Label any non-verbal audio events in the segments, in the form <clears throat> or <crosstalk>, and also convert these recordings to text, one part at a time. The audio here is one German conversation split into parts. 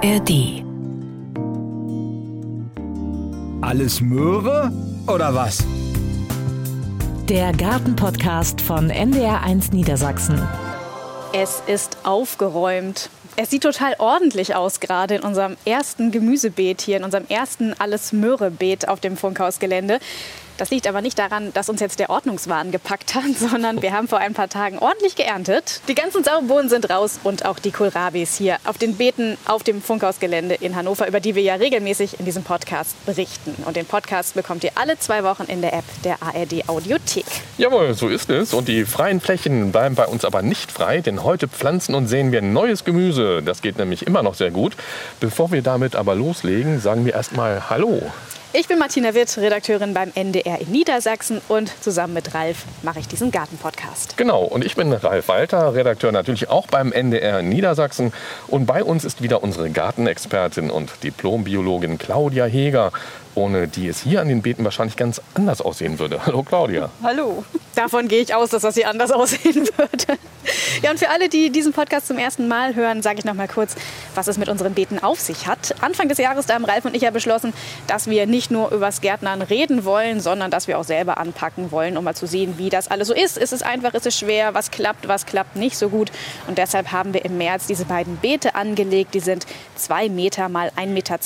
ARD. Alles Möhre oder was? Der Gartenpodcast von NDR1 Niedersachsen. Es ist aufgeräumt. Es sieht total ordentlich aus, gerade in unserem ersten Gemüsebeet hier, in unserem ersten Alles-Möhre-Beet auf dem Funkhausgelände. Das liegt aber nicht daran, dass uns jetzt der Ordnungswahn gepackt hat, <laughs> sondern wir haben vor ein paar Tagen ordentlich geerntet. Die ganzen Saubohnen sind raus und auch die Kohlrabis hier auf den Beeten auf dem Funkhausgelände in Hannover, über die wir ja regelmäßig in diesem Podcast berichten. Und den Podcast bekommt ihr alle zwei Wochen in der App der ARD Audiothek. Jawohl, so ist es. Und die freien Flächen bleiben bei uns aber nicht frei, denn heute pflanzen und sehen wir neues Gemüse. Das geht nämlich immer noch sehr gut. Bevor wir damit aber loslegen, sagen wir erstmal Hallo. Ich bin Martina Witt, Redakteurin beim NDR in Niedersachsen und zusammen mit Ralf mache ich diesen Gartenpodcast. Genau, und ich bin Ralf Walter, Redakteur natürlich auch beim NDR in Niedersachsen. Und bei uns ist wieder unsere Gartenexpertin und Diplombiologin Claudia Heger ohne die es hier an den Beeten wahrscheinlich ganz anders aussehen würde. <laughs> Hallo Claudia. Hallo. Davon gehe ich aus, dass das hier anders <laughs> aussehen würde. Ja, und für alle, die diesen Podcast zum ersten Mal hören, sage ich noch mal kurz, was es mit unseren Beeten auf sich hat. Anfang des Jahres da haben Ralf und ich ja beschlossen, dass wir nicht nur übers Gärtnern reden wollen, sondern dass wir auch selber anpacken wollen, um mal zu sehen, wie das alles so ist. Ist es einfach, ist es schwer, was klappt, was klappt nicht so gut. Und deshalb haben wir im März diese beiden Beete angelegt. Die sind zwei Meter mal 1,20 Meter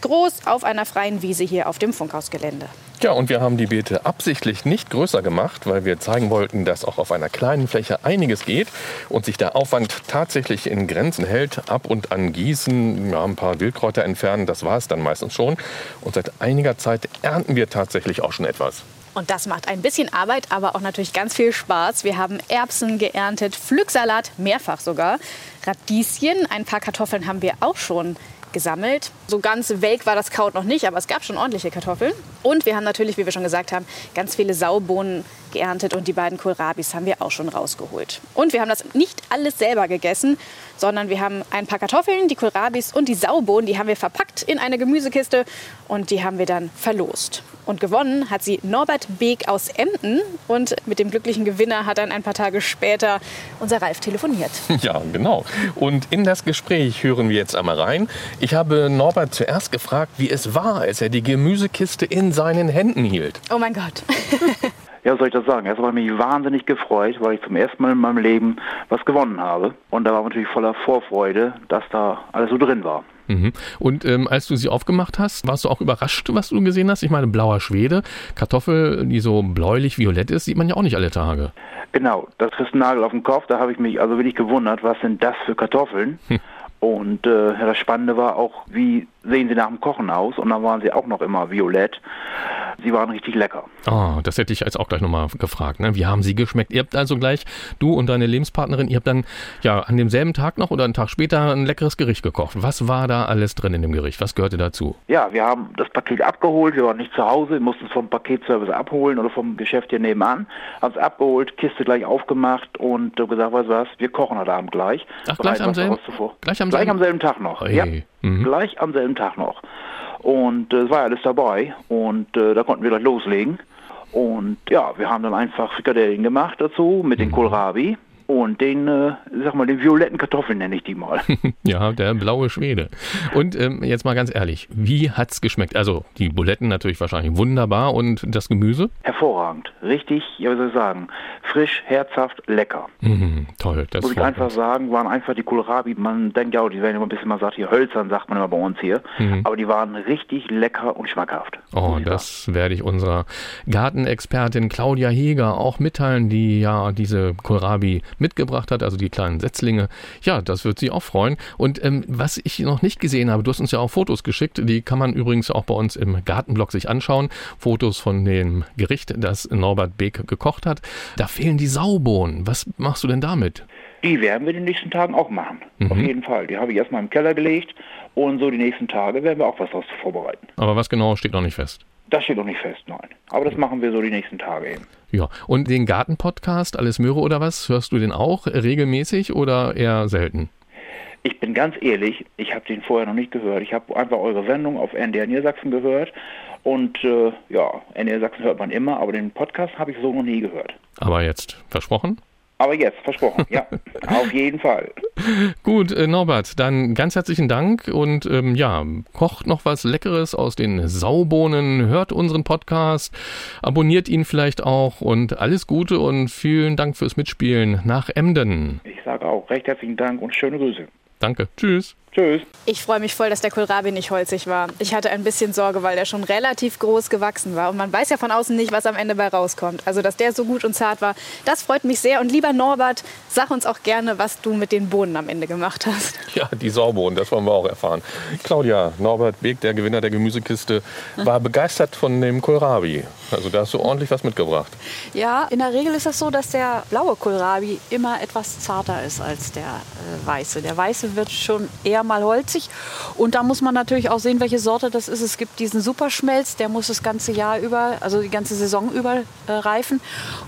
groß auf einer freien Wiese hier hier auf dem Funkhausgelände. Ja, und wir haben die Beete absichtlich nicht größer gemacht, weil wir zeigen wollten, dass auch auf einer kleinen Fläche einiges geht und sich der Aufwand tatsächlich in Grenzen hält. Ab und an gießen, ja, ein paar Wildkräuter entfernen, das war es dann meistens schon. Und seit einiger Zeit ernten wir tatsächlich auch schon etwas. Und das macht ein bisschen Arbeit, aber auch natürlich ganz viel Spaß. Wir haben Erbsen geerntet, Pflücksalat, mehrfach sogar, Radieschen, ein paar Kartoffeln haben wir auch schon gesammelt. So ganz welk war das Kraut noch nicht, aber es gab schon ordentliche Kartoffeln. Und wir haben natürlich, wie wir schon gesagt haben, ganz viele Saubohnen geerntet und die beiden Kohlrabis haben wir auch schon rausgeholt. Und wir haben das nicht alles selber gegessen, sondern wir haben ein paar Kartoffeln, die Kohlrabis und die Saubohnen, die haben wir verpackt in eine Gemüsekiste und die haben wir dann verlost. Und gewonnen hat sie Norbert Beek aus Emden. Und mit dem glücklichen Gewinner hat dann ein paar Tage später unser Ralf telefoniert. <laughs> Ja, genau. Und in das Gespräch hören wir jetzt einmal rein. Ich habe Norbert zuerst gefragt, wie es war, als er die Gemüsekiste in seinen Händen hielt. Oh mein Gott. <laughs> ja, soll ich das sagen? Erst habe ich mich wahnsinnig gefreut, weil ich zum ersten Mal in meinem Leben was gewonnen habe. Und da war ich natürlich voller Vorfreude, dass da alles so drin war. Mhm. Und ähm, als du sie aufgemacht hast, warst du auch überrascht, was du gesehen hast? Ich meine, blauer Schwede, Kartoffel, die so bläulich-violett ist, sieht man ja auch nicht alle Tage. Genau, das ist ein Nagel auf dem Kopf. Da habe ich mich also wirklich gewundert, was sind das für Kartoffeln? Hm. Und äh, das Spannende war auch, wie sehen sie nach dem Kochen aus? Und dann waren sie auch noch immer violett. Sie waren richtig lecker. Oh, das hätte ich jetzt auch gleich nochmal gefragt. Ne? Wie haben sie geschmeckt? Ihr habt also gleich, du und deine Lebenspartnerin, ihr habt dann ja an demselben Tag noch oder einen Tag später ein leckeres Gericht gekocht. Was war da alles drin in dem Gericht? Was gehörte dazu? Ja, wir haben das Paket abgeholt. Wir waren nicht zu Hause, wir mussten es vom Paketservice abholen oder vom Geschäft hier nebenan. Haben es abgeholt, Kiste gleich aufgemacht und gesagt, weißt du was, wir kochen heute Abend gleich. Ach, gleich am, selben, gleich am gleich am selben Tag noch. Hey. Ja, mhm. gleich am selben Tag noch. Und äh, es äh, war alles dabei und äh, da konnten wir gleich loslegen. Und ja, wir haben dann einfach Frikadellen gemacht dazu mit mhm. den Kohlrabi und den, äh, sag mal, den violetten Kartoffeln nenne ich die mal. <laughs> ja, der blaue Schwede. Und ähm, jetzt mal ganz ehrlich, wie hat's geschmeckt? Also die Buletten natürlich wahrscheinlich wunderbar und das Gemüse? Hervorragend. Richtig, ja, wie soll ich sagen, frisch, herzhaft, lecker. Mhm, toll. Das Muss ich einfach uns. sagen, waren einfach die Kohlrabi, man denkt ja auch, die werden immer ein bisschen, man sagt hier hölzern, sagt man immer bei uns hier. Mhm. Aber die waren richtig lecker und schmackhaft. Oh, das sagen. werde ich unserer Gartenexpertin Claudia Heger auch mitteilen, die ja diese Kohlrabi mitgebracht hat, also die kleinen Setzlinge. Ja, das wird sie auch freuen. Und ähm, was ich noch nicht gesehen habe, du hast uns ja auch Fotos geschickt, die kann man übrigens auch bei uns im Gartenblog sich anschauen. Fotos von dem Gericht, das Norbert Beek gekocht hat. Da fehlen die Saubohnen. Was machst du denn damit? Die werden wir in den nächsten Tagen auch machen. Mhm. Auf jeden Fall. Die habe ich erstmal im Keller gelegt und so die nächsten Tage werden wir auch was daraus vorbereiten. Aber was genau steht noch nicht fest? Das steht noch nicht fest, nein. Aber das machen wir so die nächsten Tage eben. Ja, und den Gartenpodcast, Alles Möhre oder was, hörst du den auch regelmäßig oder eher selten? Ich bin ganz ehrlich, ich habe den vorher noch nicht gehört. Ich habe einfach eure Sendung auf NDR Niedersachsen gehört und äh, ja, NDR Sachsen hört man immer, aber den Podcast habe ich so noch nie gehört. Aber jetzt versprochen? Aber jetzt, versprochen, ja, <laughs> auf jeden Fall. Gut, äh, Norbert, dann ganz herzlichen Dank und ähm, ja, kocht noch was Leckeres aus den Saubohnen, hört unseren Podcast, abonniert ihn vielleicht auch und alles Gute und vielen Dank fürs Mitspielen nach Emden. Ich sage auch recht herzlichen Dank und schöne Grüße. Danke. Tschüss. Tschüss. Ich freue mich voll, dass der Kohlrabi nicht holzig war. Ich hatte ein bisschen Sorge, weil der schon relativ groß gewachsen war. Und man weiß ja von außen nicht, was am Ende bei rauskommt. Also, dass der so gut und zart war, das freut mich sehr. Und lieber Norbert, sag uns auch gerne, was du mit den Bohnen am Ende gemacht hast. Ja, die Saubohnen, das wollen wir auch erfahren. Claudia, Norbert Beek, der Gewinner der Gemüsekiste, war begeistert von dem Kohlrabi. Also, da hast du ordentlich was mitgebracht. Ja, in der Regel ist das so, dass der blaue Kohlrabi immer etwas zarter ist als der äh, weiße. Der weiße wird schon eher mal holzig. Und da muss man natürlich auch sehen, welche Sorte das ist. Es gibt diesen Superschmelz, der muss das ganze Jahr über, also die ganze Saison über äh, reifen.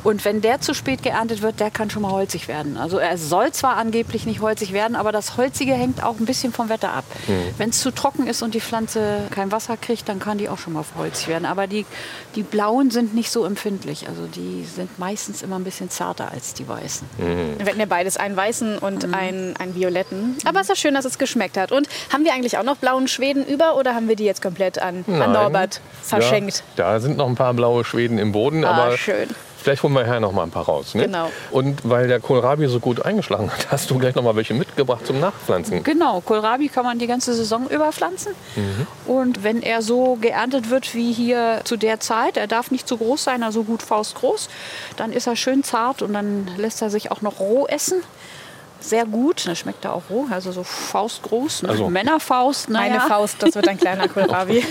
Und wenn der zu spät geerntet wird, der kann schon mal holzig werden. Also er soll zwar angeblich nicht holzig werden, aber das Holzige hängt auch ein bisschen vom Wetter ab. Mhm. Wenn es zu trocken ist und die Pflanze kein Wasser kriegt, dann kann die auch schon mal holzig werden. Aber die, die blauen sind nicht so empfindlich. Also die sind meistens immer ein bisschen zarter als die weißen. Mhm. Wir hatten ja beides, einen weißen und mhm. einen, einen violetten. Aber es ist schön, dass es geschmeckt hat. Und haben wir eigentlich auch noch blauen Schweden über oder haben wir die jetzt komplett an, an Norbert verschenkt? Ja, da sind noch ein paar blaue Schweden im Boden, ah, aber schön. Vielleicht holen wir her noch mal ein paar raus. Ne? Genau. Und weil der Kohlrabi so gut eingeschlagen hat, <laughs> hast du gleich noch mal welche mitgebracht zum Nachpflanzen. Genau, Kohlrabi kann man die ganze Saison über pflanzen. Mhm. Und wenn er so geerntet wird wie hier zu der Zeit, er darf nicht zu groß sein, also gut faustgroß, dann ist er schön zart und dann lässt er sich auch noch roh essen sehr gut. Das schmeckt da auch roh, also so faustgroß. Ne? Also Männerfaust. Naja. Meine Faust, das wird ein kleiner <laughs> Kohlrabi.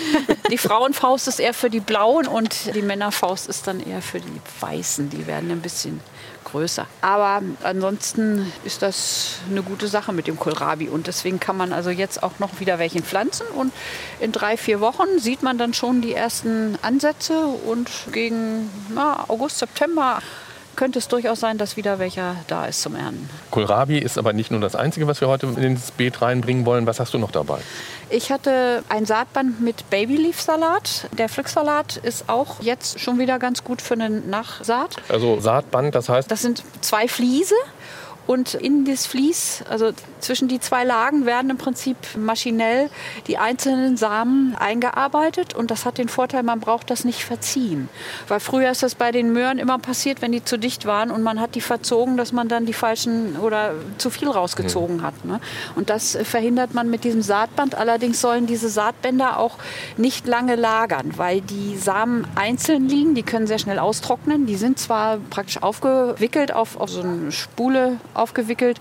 die Frauenfaust ist eher für die Blauen und die Männerfaust ist dann eher für die Weißen. Die werden ein bisschen größer. Aber ansonsten ist das eine gute Sache mit dem Kohlrabi. Und deswegen kann man also jetzt auch noch wieder welchen pflanzen. Und in drei, vier Wochen sieht man dann schon die ersten Ansätze. Und gegen na, August, September könnte es durchaus sein, dass wieder welcher da ist zum Ernten. Kohlrabi ist aber nicht nur das Einzige, was wir heute ins Beet reinbringen wollen. Was hast du noch dabei? Ich hatte ein Saatband mit Babyleaf-Salat. Der Pflücksalat ist auch jetzt schon wieder ganz gut für eine Nachsaat. Also Saatband, das heißt? Das sind zwei Fliese und in das Vlies, also zwischen die zwei Lagen, werden im Prinzip maschinell die einzelnen Samen eingearbeitet. Und das hat den Vorteil, man braucht das nicht verziehen. Weil früher ist das bei den Möhren immer passiert, wenn die zu dicht waren und man hat die verzogen, dass man dann die falschen oder zu viel rausgezogen mhm. hat. Ne? Und das verhindert man mit diesem Saatband. Allerdings sollen diese Saatbänder auch nicht lange lagern, weil die Samen einzeln liegen. Die können sehr schnell austrocknen. Die sind zwar praktisch aufgewickelt auf, auf so eine Spule aufgewickelt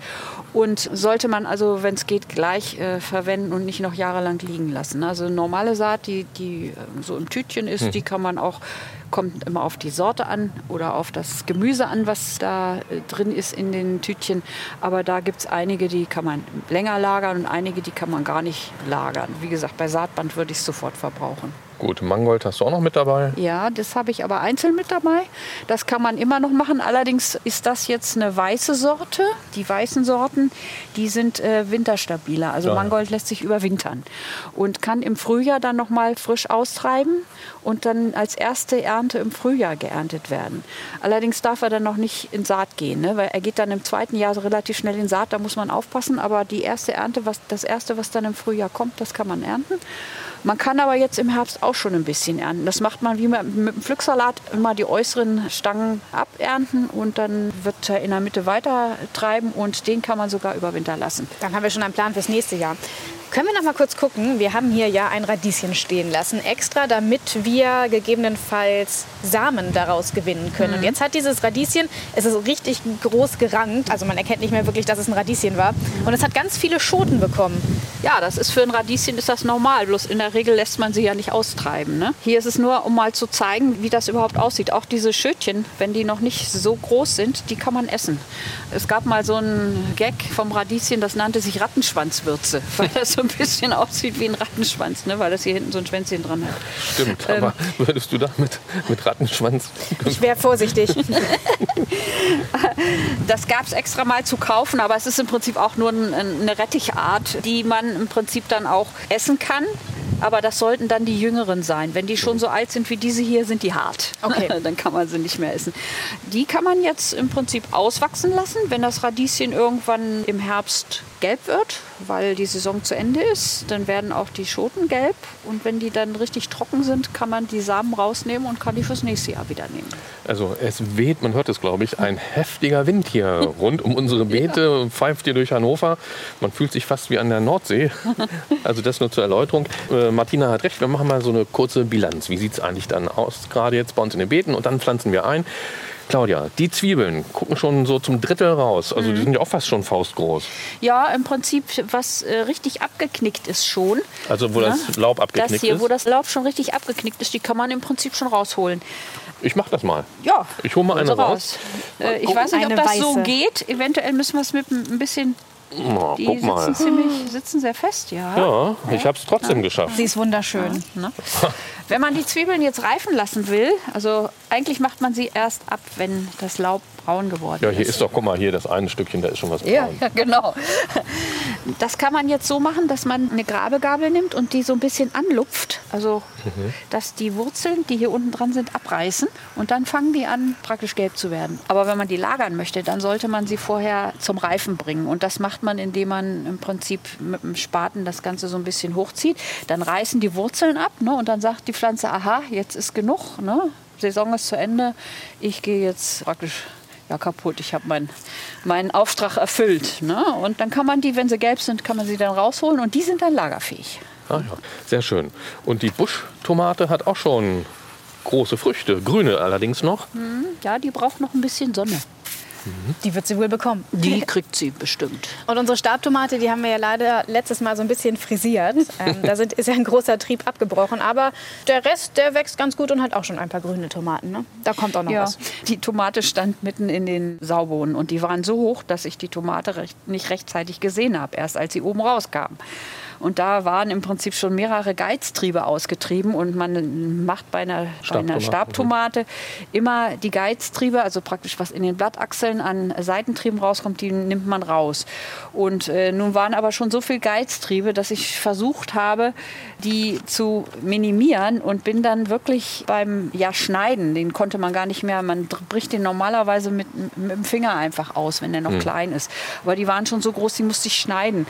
und sollte man also, wenn es geht, gleich äh, verwenden und nicht noch jahrelang liegen lassen. Also normale Saat, die, die äh, so im Tütchen ist, hm. die kann man auch kommt immer auf die Sorte an oder auf das Gemüse an, was da äh, drin ist in den Tütchen. Aber da gibt es einige, die kann man länger lagern und einige, die kann man gar nicht lagern. Wie gesagt, bei Saatband würde ich es sofort verbrauchen. Gut, Mangold hast du auch noch mit dabei? Ja, das habe ich aber einzeln mit dabei. Das kann man immer noch machen. Allerdings ist das jetzt eine weiße Sorte. Die weißen Sorten, die sind äh, winterstabiler. Also ja. Mangold lässt sich überwintern und kann im Frühjahr dann noch mal frisch austreiben und dann als erste Ernte im Frühjahr geerntet werden. Allerdings darf er dann noch nicht in Saat gehen, ne? weil er geht dann im zweiten Jahr relativ schnell in Saat. Da muss man aufpassen. Aber die erste Ernte, was, das erste, was dann im Frühjahr kommt, das kann man ernten. Man kann aber jetzt im Herbst auch schon ein bisschen ernten. Das macht man wie mit dem Pflücksalat immer die äußeren Stangen abernten und dann wird er in der Mitte weiter treiben und den kann man sogar über Winter lassen. Dann haben wir schon einen Plan fürs nächste Jahr. Können wir noch mal kurz gucken? Wir haben hier ja ein Radieschen stehen lassen, extra, damit wir gegebenenfalls Samen daraus gewinnen können. Mhm. Und jetzt hat dieses Radieschen, es ist richtig groß gerankt, also man erkennt nicht mehr wirklich, dass es ein Radieschen war. Und es hat ganz viele Schoten bekommen. Ja, das ist für ein Radieschen ist das normal. Bloß in der Regel lässt man sie ja nicht austreiben. Ne? Hier ist es nur, um mal zu zeigen, wie das überhaupt aussieht. Auch diese Schötchen, wenn die noch nicht so groß sind, die kann man essen. Es gab mal so einen Gag vom Radieschen, das nannte sich Rattenschwanzwürze, <laughs> weil das so ein bisschen aussieht wie ein Rattenschwanz, ne? weil das hier hinten so ein Schwänzchen dran hat. Stimmt, ähm, aber <laughs> würdest du da mit, mit Rattenschwanz... Ich wäre vorsichtig. <laughs> das gab es extra mal zu kaufen, aber es ist im Prinzip auch nur ein, eine Rettichart, die man im Prinzip dann auch essen kann. aber das sollten dann die jüngeren sein. Wenn die schon so alt sind wie diese hier, sind die hart. Okay. <laughs> dann kann man sie nicht mehr essen. Die kann man jetzt im Prinzip auswachsen lassen, wenn das Radieschen irgendwann im Herbst gelb wird, weil die Saison zu Ende ist. Dann werden auch die Schoten gelb und wenn die dann richtig trocken sind, kann man die Samen rausnehmen und kann die fürs nächste Jahr wieder nehmen. Also es weht, man hört es glaube ich, ein heftiger Wind hier <laughs> rund um unsere Beete, ja. pfeift hier durch Hannover. Man fühlt sich fast wie an der Nordsee. <laughs> Also das nur zur Erläuterung. Äh, Martina hat recht, wir machen mal so eine kurze Bilanz. Wie sieht es eigentlich dann aus, gerade jetzt bei uns in den Beeten und dann pflanzen wir ein. Claudia, die Zwiebeln gucken schon so zum Drittel raus. Also mhm. die sind ja auch fast schon faustgroß. Ja, im Prinzip, was äh, richtig abgeknickt ist schon. Also wo ja, das Laub abgeknickt das hier, ist? Wo das Laub schon richtig abgeknickt ist, die kann man im Prinzip schon rausholen. Ich mach das mal. Ja. Ich hole mal eine raus. raus. Äh, ich weiß nicht, ob das Weiße. so geht. Eventuell müssen wir es mit ein bisschen Oh, die guck mal. Sitzen, ziemlich, sitzen sehr fest, ja. Ja, ich habe es trotzdem ja. geschafft. Sie ist wunderschön. Ja, ne? <laughs> Wenn man die Zwiebeln jetzt reifen lassen will, also eigentlich macht man sie erst ab, wenn das Laub braun geworden ist. Ja, hier ist. ist doch, guck mal, hier das eine Stückchen, da ist schon was braun. Ja, genau. Das kann man jetzt so machen, dass man eine Grabegabel nimmt und die so ein bisschen anlupft. Also, mhm. dass die Wurzeln, die hier unten dran sind, abreißen. Und dann fangen die an, praktisch gelb zu werden. Aber wenn man die lagern möchte, dann sollte man sie vorher zum Reifen bringen. Und das macht man, indem man im Prinzip mit dem Spaten das Ganze so ein bisschen hochzieht. Dann reißen die Wurzeln ab ne? und dann sagt die Pflanze, aha, jetzt ist genug. Ne? Saison ist zu Ende. Ich gehe jetzt praktisch ja, kaputt. Ich habe mein, meinen Auftrag erfüllt. Ne? Und dann kann man die, wenn sie gelb sind, kann man sie dann rausholen und die sind dann lagerfähig. Ah, ja. Sehr schön. Und die Buschtomate hat auch schon große Früchte, grüne allerdings noch. Hm, ja, die braucht noch ein bisschen Sonne. Die wird sie wohl bekommen. Die kriegt sie bestimmt. Und unsere Stabtomate, die haben wir ja leider letztes Mal so ein bisschen frisiert. Ähm, da sind, ist ja ein großer Trieb abgebrochen. Aber der Rest, der wächst ganz gut und hat auch schon ein paar grüne Tomaten. Ne? Da kommt auch noch ja. was. Die Tomate stand mitten in den Saubohnen und die waren so hoch, dass ich die Tomate recht, nicht rechtzeitig gesehen habe, erst als sie oben rauskam. Und da waren im Prinzip schon mehrere Geiztriebe ausgetrieben. Und man macht bei einer, bei einer Stabtomate immer die Geiztriebe, also praktisch was in den Blattachseln an Seitentrieben rauskommt, die nimmt man raus. Und äh, nun waren aber schon so viele Geiztriebe, dass ich versucht habe, die zu minimieren und bin dann wirklich beim ja, Schneiden, den konnte man gar nicht mehr, man bricht den normalerweise mit, mit dem Finger einfach aus, wenn der noch mhm. klein ist. Aber die waren schon so groß, die musste ich schneiden.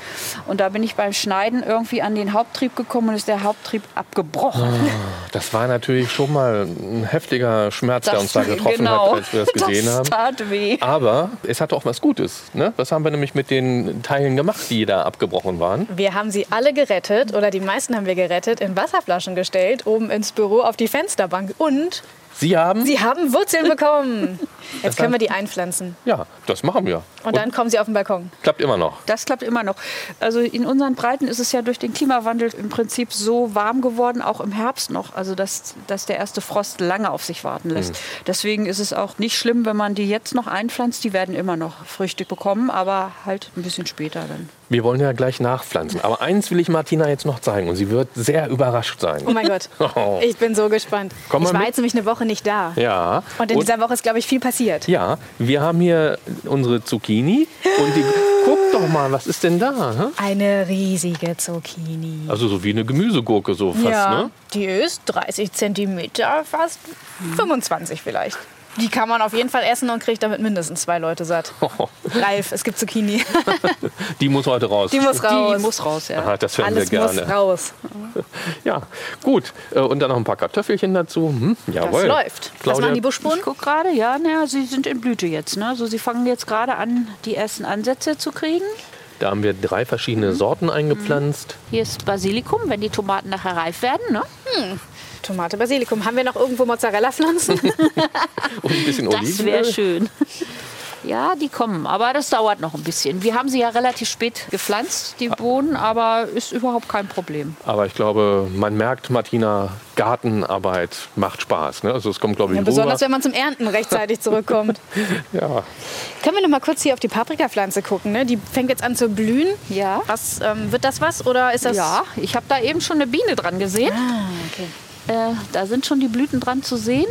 Und da bin ich beim Schneiden Schneiden irgendwie an den Haupttrieb gekommen und ist der Haupttrieb abgebrochen. Ah, das war natürlich schon mal ein heftiger Schmerz, das, der uns da getroffen genau, hat, als wir das gesehen das haben. Tat weh. Aber es hatte auch was Gutes. Ne? Was haben wir nämlich mit den Teilen gemacht, die da abgebrochen waren? Wir haben sie alle gerettet oder die meisten haben wir gerettet, in Wasserflaschen gestellt, oben ins Büro auf die Fensterbank und Sie haben? Sie haben Wurzeln bekommen. <laughs> Jetzt können wir die einpflanzen. Ja, das machen wir. Und, Und dann kommen sie auf den Balkon. Klappt immer noch. Das klappt immer noch. Also in unseren Breiten ist es ja durch den Klimawandel im Prinzip so warm geworden, auch im Herbst noch. Also dass, dass der erste Frost lange auf sich warten lässt. Mhm. Deswegen ist es auch nicht schlimm, wenn man die jetzt noch einpflanzt. Die werden immer noch Früchte bekommen, aber halt ein bisschen später dann. Wir wollen ja gleich nachpflanzen. Aber eins will ich Martina jetzt noch zeigen und sie wird sehr überrascht sein. Oh mein Gott. <laughs> Oh. Ich bin so gespannt. Komm ich war mit. jetzt nämlich eine Woche nicht da. Ja. Und in und, dieser Woche ist, glaube ich, viel passiert. Ja, wir haben hier unsere Zucchini und die, <gasps> guck doch mal, was ist denn da? Hä? Eine riesige Zucchini. Also so wie eine Gemüsegurke so fast, ja, ne? Die ist 30 Zentimeter, fast 25 vielleicht. Die kann man auf jeden Fall essen und kriegt damit mindestens zwei Leute satt. <laughs> Oh. Ralf, es gibt Zucchini. <laughs> Die muss heute raus. Die muss raus. Die muss raus, ja. Aha, das hören Alles wir gerne. muss raus. <laughs> Ja, gut. Äh, und dann noch ein paar Kartoffelchen dazu. Hm, jawohl. Das läuft. Claudia. Was machen die Buschbohnen? Ich gucke gerade, ja, na, sie sind in Blüte jetzt. Ne? Also sie fangen jetzt gerade an, die ersten Ansätze zu kriegen. Da haben wir drei verschiedene mhm. Sorten eingepflanzt. Hier ist Basilikum, wenn die Tomaten nachher reif werden. Ne? Hm. Tomate, Basilikum. Haben wir noch irgendwo Mozzarella-Pflanzen? <laughs> Und ein bisschen Oliven. Das wäre schön. Ja, die kommen, aber das dauert noch ein bisschen. Wir haben sie ja relativ spät gepflanzt, die Bohnen, aber ist überhaupt kein Problem. Aber ich glaube, man merkt, Martina, Gartenarbeit macht Spaß. Ne? Also es kommt, glaube ich, ja, Besonders, wenn man zum Ernten rechtzeitig zurückkommt. <laughs> ja. Können wir noch mal kurz hier auf die Paprikapflanze gucken? Ne? Die fängt jetzt an zu blühen. Ja. Was, ähm, wird das was oder ist das... Ja, ich habe da eben schon eine Biene dran gesehen. Ah, okay. Äh, da sind schon die Blüten dran zu sehen.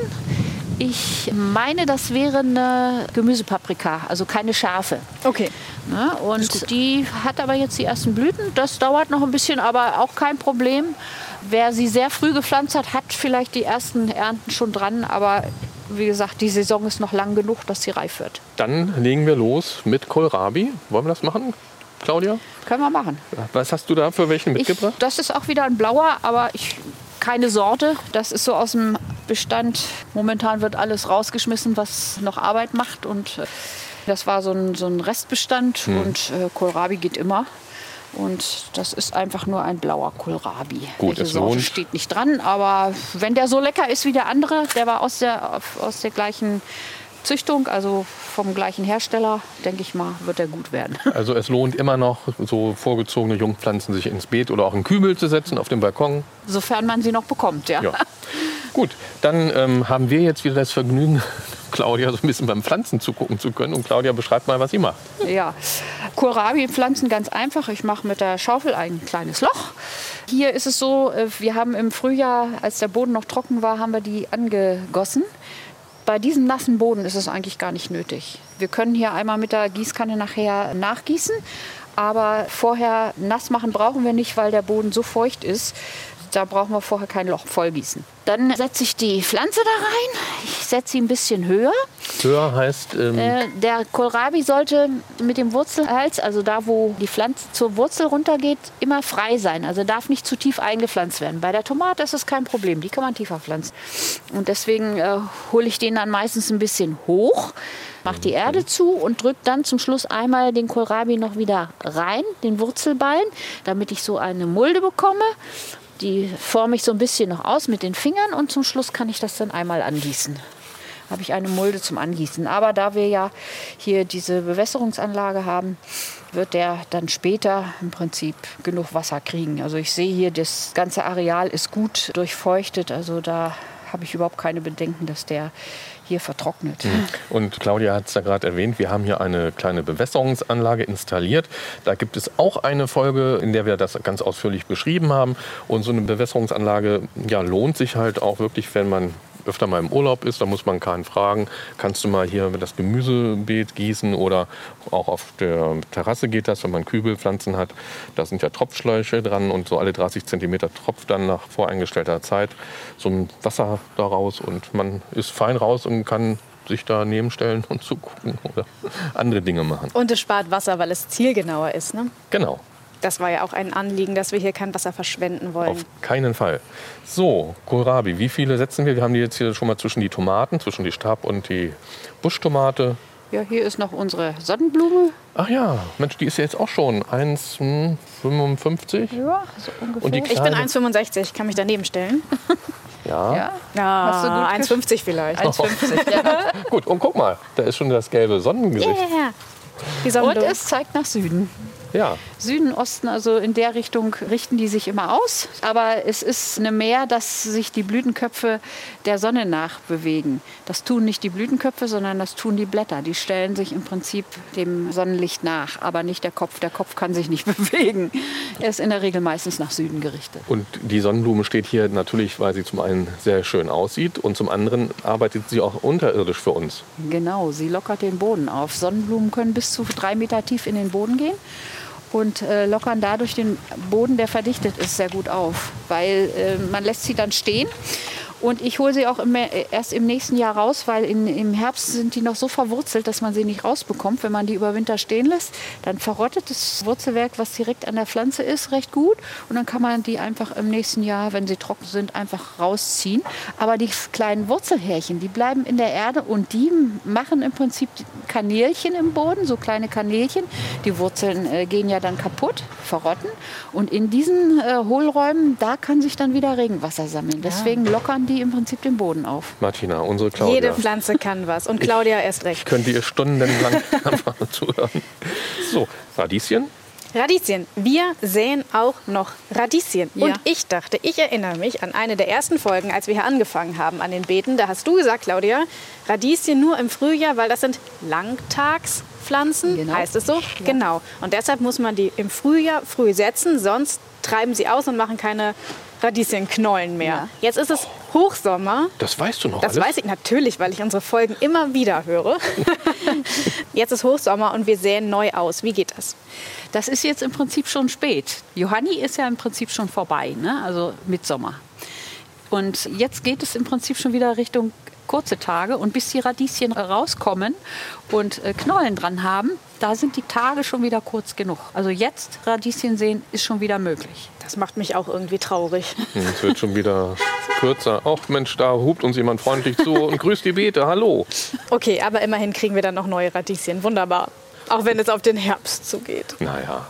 Ich meine, das wäre eine Gemüsepaprika, also keine Schärfe. Okay. Ja, und die hat aber jetzt die ersten Blüten. Das dauert noch ein bisschen, aber auch kein Problem. Wer sie sehr früh gepflanzt hat, hat vielleicht die ersten Ernten schon dran. Aber wie gesagt, die Saison ist noch lang genug, dass sie reif wird. Dann legen wir los mit Kohlrabi. Wollen wir das machen, Claudia? Können wir machen. Was hast du da für welchen mitgebracht? Ich, das ist auch wieder ein blauer, aber ich, keine Sorte. Das ist so aus dem Bestand. Momentan wird alles rausgeschmissen, was noch Arbeit macht. Und äh, das war so ein, so ein Restbestand. Hm. Und äh, Kohlrabi geht immer. Und das ist einfach nur ein blauer Kohlrabi. Gut, Welche Sorte steht nicht dran, aber wenn der so lecker ist wie der andere, der war aus der, aus der gleichen Züchtung, also vom gleichen Hersteller, denke ich mal, wird er gut werden. <laughs> Also es lohnt immer noch, so vorgezogene Jungpflanzen sich ins Beet oder auch in Kübel zu setzen auf dem Balkon. Sofern man sie noch bekommt, ja. ja. Gut, dann ähm, haben wir jetzt wieder das Vergnügen, <laughs> Claudia so ein bisschen beim Pflanzen zugucken zu können. Und Claudia beschreibt mal, was sie macht. Ja, Kohlrabi pflanzen ganz einfach. Ich mache mit der Schaufel ein kleines Loch. Hier ist es so, äh, wir haben im Frühjahr, als der Boden noch trocken war, haben wir die angegossen. Bei diesem nassen Boden ist es eigentlich gar nicht nötig. Wir können hier einmal mit der Gießkanne nachher nachgießen, aber vorher nass machen brauchen wir nicht, weil der Boden so feucht ist. Da brauchen wir vorher kein Loch vollgießen. Dann setze ich die Pflanze da rein. Ich setze sie ein bisschen höher. Höher heißt? Ähm äh, der Kohlrabi sollte mit dem Wurzelhals, also da, wo die Pflanze zur Wurzel runtergeht, immer frei sein. Also darf nicht zu tief eingepflanzt werden. Bei der Tomate ist es kein Problem. Die kann man tiefer pflanzen. Und deswegen äh, hole ich den dann meistens ein bisschen hoch mache die Erde zu und drücke dann zum Schluss einmal den Kohlrabi noch wieder rein, den Wurzelballen, damit ich so eine Mulde bekomme. Die forme ich so ein bisschen noch aus mit den Fingern und zum Schluss kann ich das dann einmal angießen. Habe ich eine Mulde zum Angießen. Aber da wir ja hier diese Bewässerungsanlage haben, wird der dann später im Prinzip genug Wasser kriegen. Also ich sehe hier, das ganze Areal ist gut durchfeuchtet. Also da habe ich überhaupt keine Bedenken, dass der hier vertrocknet. Mhm. Und Claudia hat es ja gerade erwähnt, wir haben hier eine kleine Bewässerungsanlage installiert. Da gibt es auch eine Folge, in der wir das ganz ausführlich beschrieben haben. Und so eine Bewässerungsanlage ja, lohnt sich halt auch wirklich, wenn man öfter mal im Urlaub ist, da muss man keinen fragen, kannst du mal hier das Gemüsebeet gießen oder auch auf der Terrasse geht das, wenn man Kübelpflanzen hat. Da sind ja Tropfschläuche dran und so alle 30 Zentimeter tropft dann nach voreingestellter Zeit so ein Wasser daraus und man ist fein raus und kann sich daneben stellen <laughs> und zugucken oder andere Dinge machen. Und es spart Wasser, weil es zielgenauer ist, ne? Genau das war ja auch ein Anliegen, dass wir hier kein Wasser verschwenden wollen. Auf keinen Fall. So, Kohlrabi, wie viele setzen wir? Wir haben die jetzt hier schon mal zwischen die Tomaten, zwischen die Stab- und die Buschtomate. Ja, hier ist noch unsere Sonnenblume. Ach ja, Mensch, die ist ja jetzt auch schon 1,55. Ja, so ungefähr. Und die ich bin 1,65, kann mich daneben stellen. <laughs> Ja. Ja, ja 1,50 vielleicht. 1,50, ja. <laughs> Gut, und guck mal, da ist schon das gelbe Sonnengesicht. Yeah. Und es zeigt nach Süden. Ja. Süden, Osten, also in der Richtung richten die sich immer aus. Aber es ist eine Mehr, dass sich die Blütenköpfe der Sonne nachbewegen. Das tun nicht die Blütenköpfe, sondern das tun die Blätter. Die stellen sich im Prinzip dem Sonnenlicht nach, aber nicht der Kopf. Der Kopf kann sich nicht <laughs> bewegen. Er ist in der Regel meistens nach Süden gerichtet. Und die Sonnenblume steht hier natürlich, weil sie zum einen sehr schön aussieht und zum anderen arbeitet sie auch unterirdisch für uns. Genau, sie lockert den Boden auf. Sonnenblumen können bis zu drei Meter tief in den Boden gehen und äh, lockern dadurch den Boden, der verdichtet ist, sehr gut auf. Weil äh, man lässt sie dann stehen und ich hole sie auch immer erst im nächsten Jahr raus, weil in, im Herbst sind die noch so verwurzelt, dass man sie nicht rausbekommt. Wenn man die über Winter stehen lässt, dann verrottet das Wurzelwerk, was direkt an der Pflanze ist, recht gut. Und dann kann man die einfach im nächsten Jahr, wenn sie trocken sind, einfach rausziehen. Aber die kleinen Wurzelhärchen, die bleiben in der Erde und die machen im Prinzip Kanälchen im Boden, so kleine Kanälchen. Die Wurzeln äh, gehen ja dann kaputt, verrotten. Und in diesen äh, Hohlräumen, da kann sich dann wieder Regenwasser sammeln. Deswegen lockern die die im Prinzip den Boden auf. Martina, unsere Claudia. Jede Pflanze kann was und Claudia ich, erst recht. Ich könnte ihr stundenlang <laughs> einfach zuhören. So, Radieschen. Radieschen. Wir säen auch noch Radieschen. Ja. Und ich dachte, ich erinnere mich an eine der ersten Folgen, als wir hier angefangen haben an den Beeten. Da hast du gesagt, Claudia, Radieschen nur im Frühjahr, weil das sind Langtagspflanzen, genau. heißt es so? Ja. Genau. Und deshalb muss man die im Frühjahr früh setzen, sonst treiben sie aus und machen keine Radieschenknollen mehr. Ja. Jetzt ist es Hochsommer. Das weißt du noch. Das alles? weiß ich natürlich, weil ich unsere Folgen immer wieder höre. <laughs> jetzt ist Hochsommer und wir säen neu aus. Wie geht das? Das ist jetzt im Prinzip schon spät. Johanni ist ja im Prinzip schon vorbei, ne? also Mitsommer. Und jetzt geht es im Prinzip schon wieder Richtung kurze Tage. Und bis die Radieschen rauskommen und äh, Knollen dran haben, da sind die Tage schon wieder kurz genug. Also jetzt Radieschen sehen ist schon wieder möglich. Das macht mich auch irgendwie traurig. Hm, es wird schon wieder kürzer. Ach Mensch, da hupt uns jemand freundlich zu und grüßt die Beete. Hallo. Okay, aber immerhin kriegen wir dann noch neue Radieschen. Wunderbar. Auch wenn es auf den Herbst zugeht. Naja,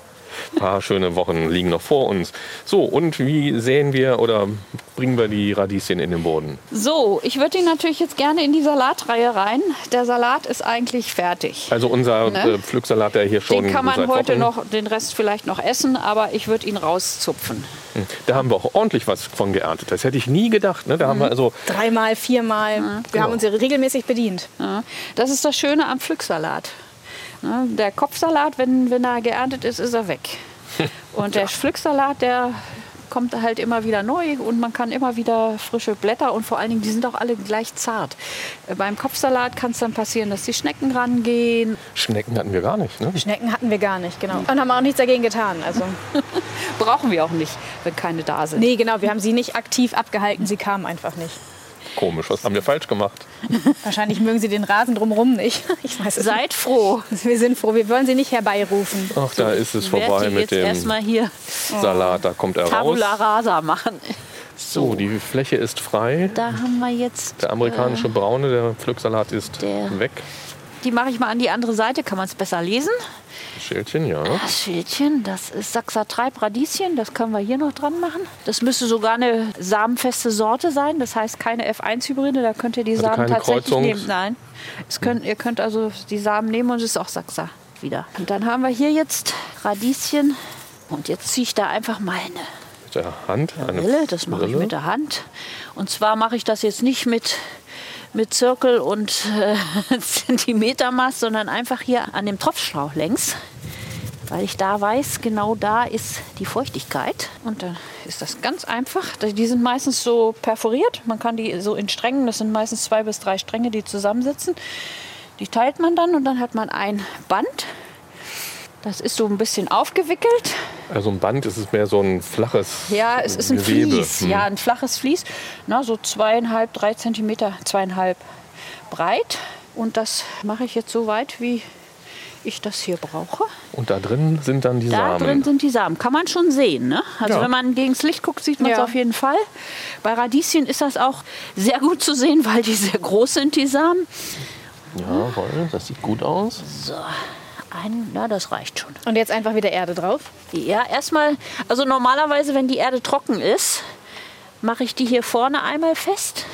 ein paar schöne Wochen liegen noch vor uns. So, und wie säen wir oder bringen wir die Radieschen in den Boden? So, ich würde ihn natürlich jetzt gerne in die Salatreihe rein. Der Salat ist eigentlich fertig. Also unser ne? Äh, Pflücksalat, der hier schon Den kann man heute Wochen. noch, den Rest vielleicht noch essen, aber ich würde ihn rauszupfen. Hm, da haben wir auch ordentlich was von geerntet. Das hätte ich nie gedacht. Ne? Da mhm. haben wir also Dreimal, viermal. Ja. Wir genau. haben uns hier regelmäßig bedient. Ja. Das ist das Schöne am Pflücksalat. Ne? Der Kopfsalat, wenn, wenn er geerntet ist, ist er weg. <laughs> Und der Pflücksalat, der kommt halt immer wieder neu und man kann immer wieder frische Blätter und vor allen Dingen, die sind auch alle gleich zart. Äh, beim Kopfsalat kann es dann passieren, dass die Schnecken rangehen. Schnecken hatten wir gar nicht, ne? Schnecken hatten wir gar nicht, genau. Und haben auch nichts dagegen getan. Also. <laughs> Brauchen wir auch nicht, wenn keine da sind. Nee, genau, wir haben sie nicht aktiv abgehalten, sie kamen einfach nicht. Komisch, was haben wir falsch gemacht? <laughs> Wahrscheinlich mögen sie den Rasen drumherum nicht. <laughs> Ich weiß es Seid nicht. froh. Wir sind froh, wir wollen sie nicht herbeirufen. Ach, da ist es vorbei mit dem hier Salat, da kommt er Tabula raus. rasa machen. So. so, die Fläche ist frei. Da haben wir jetzt... Der amerikanische äh, Braune, der Pflücksalat ist weg. Die mache ich mal an die andere Seite, kann man es besser lesen. Schildchen, ja. Das Schildchen, das ist Saxatreib Radieschen, das können wir hier noch dran machen. Das müsste sogar eine samenfeste Sorte sein, das heißt keine F1-Hybride, da könnt ihr die also Samen tatsächlich Kreuzungs nehmen. Nein, es könnt, ihr könnt also die Samen nehmen und es ist auch Saxa wieder. Und dann haben wir hier jetzt Radieschen und jetzt ziehe ich da einfach meine mit der Hand? Eine Brille, das mache ich mit der Hand. Und zwar mache ich das jetzt nicht mit mit Zirkel und äh, <laughs> Zentimetermaß, sondern einfach hier an dem Tropfschlauch längs, weil ich da weiß, genau da ist die Feuchtigkeit. Und dann ist das ganz einfach. Die sind meistens so perforiert. Man kann die so in Strängen, das sind meistens zwei bis drei Stränge, die zusammensitzen. Die teilt man dann und dann hat man ein Band das ist so ein bisschen aufgewickelt. Also ein Band ist es mehr so ein flaches Ja, es ist ein Gewebe. Vlies. Hm. Ja, ein flaches Vlies. Na, so zweieinhalb, drei Zentimeter, zweieinhalb breit. Und das mache ich jetzt so weit, wie ich das hier brauche. Und da drin sind dann die da Samen? Da drin sind die Samen. Kann man schon sehen. Ne? Also ja. wenn man gegen das Licht guckt, sieht man es ja. auf jeden Fall. Bei Radieschen ist das auch sehr gut zu sehen, weil die sehr groß sind, die Samen. Ja, das sieht gut aus. So ein, na, das reicht schon. Und jetzt einfach wieder Erde drauf? Ja, erstmal, also normalerweise, wenn die Erde trocken ist, mache ich die hier vorne einmal fest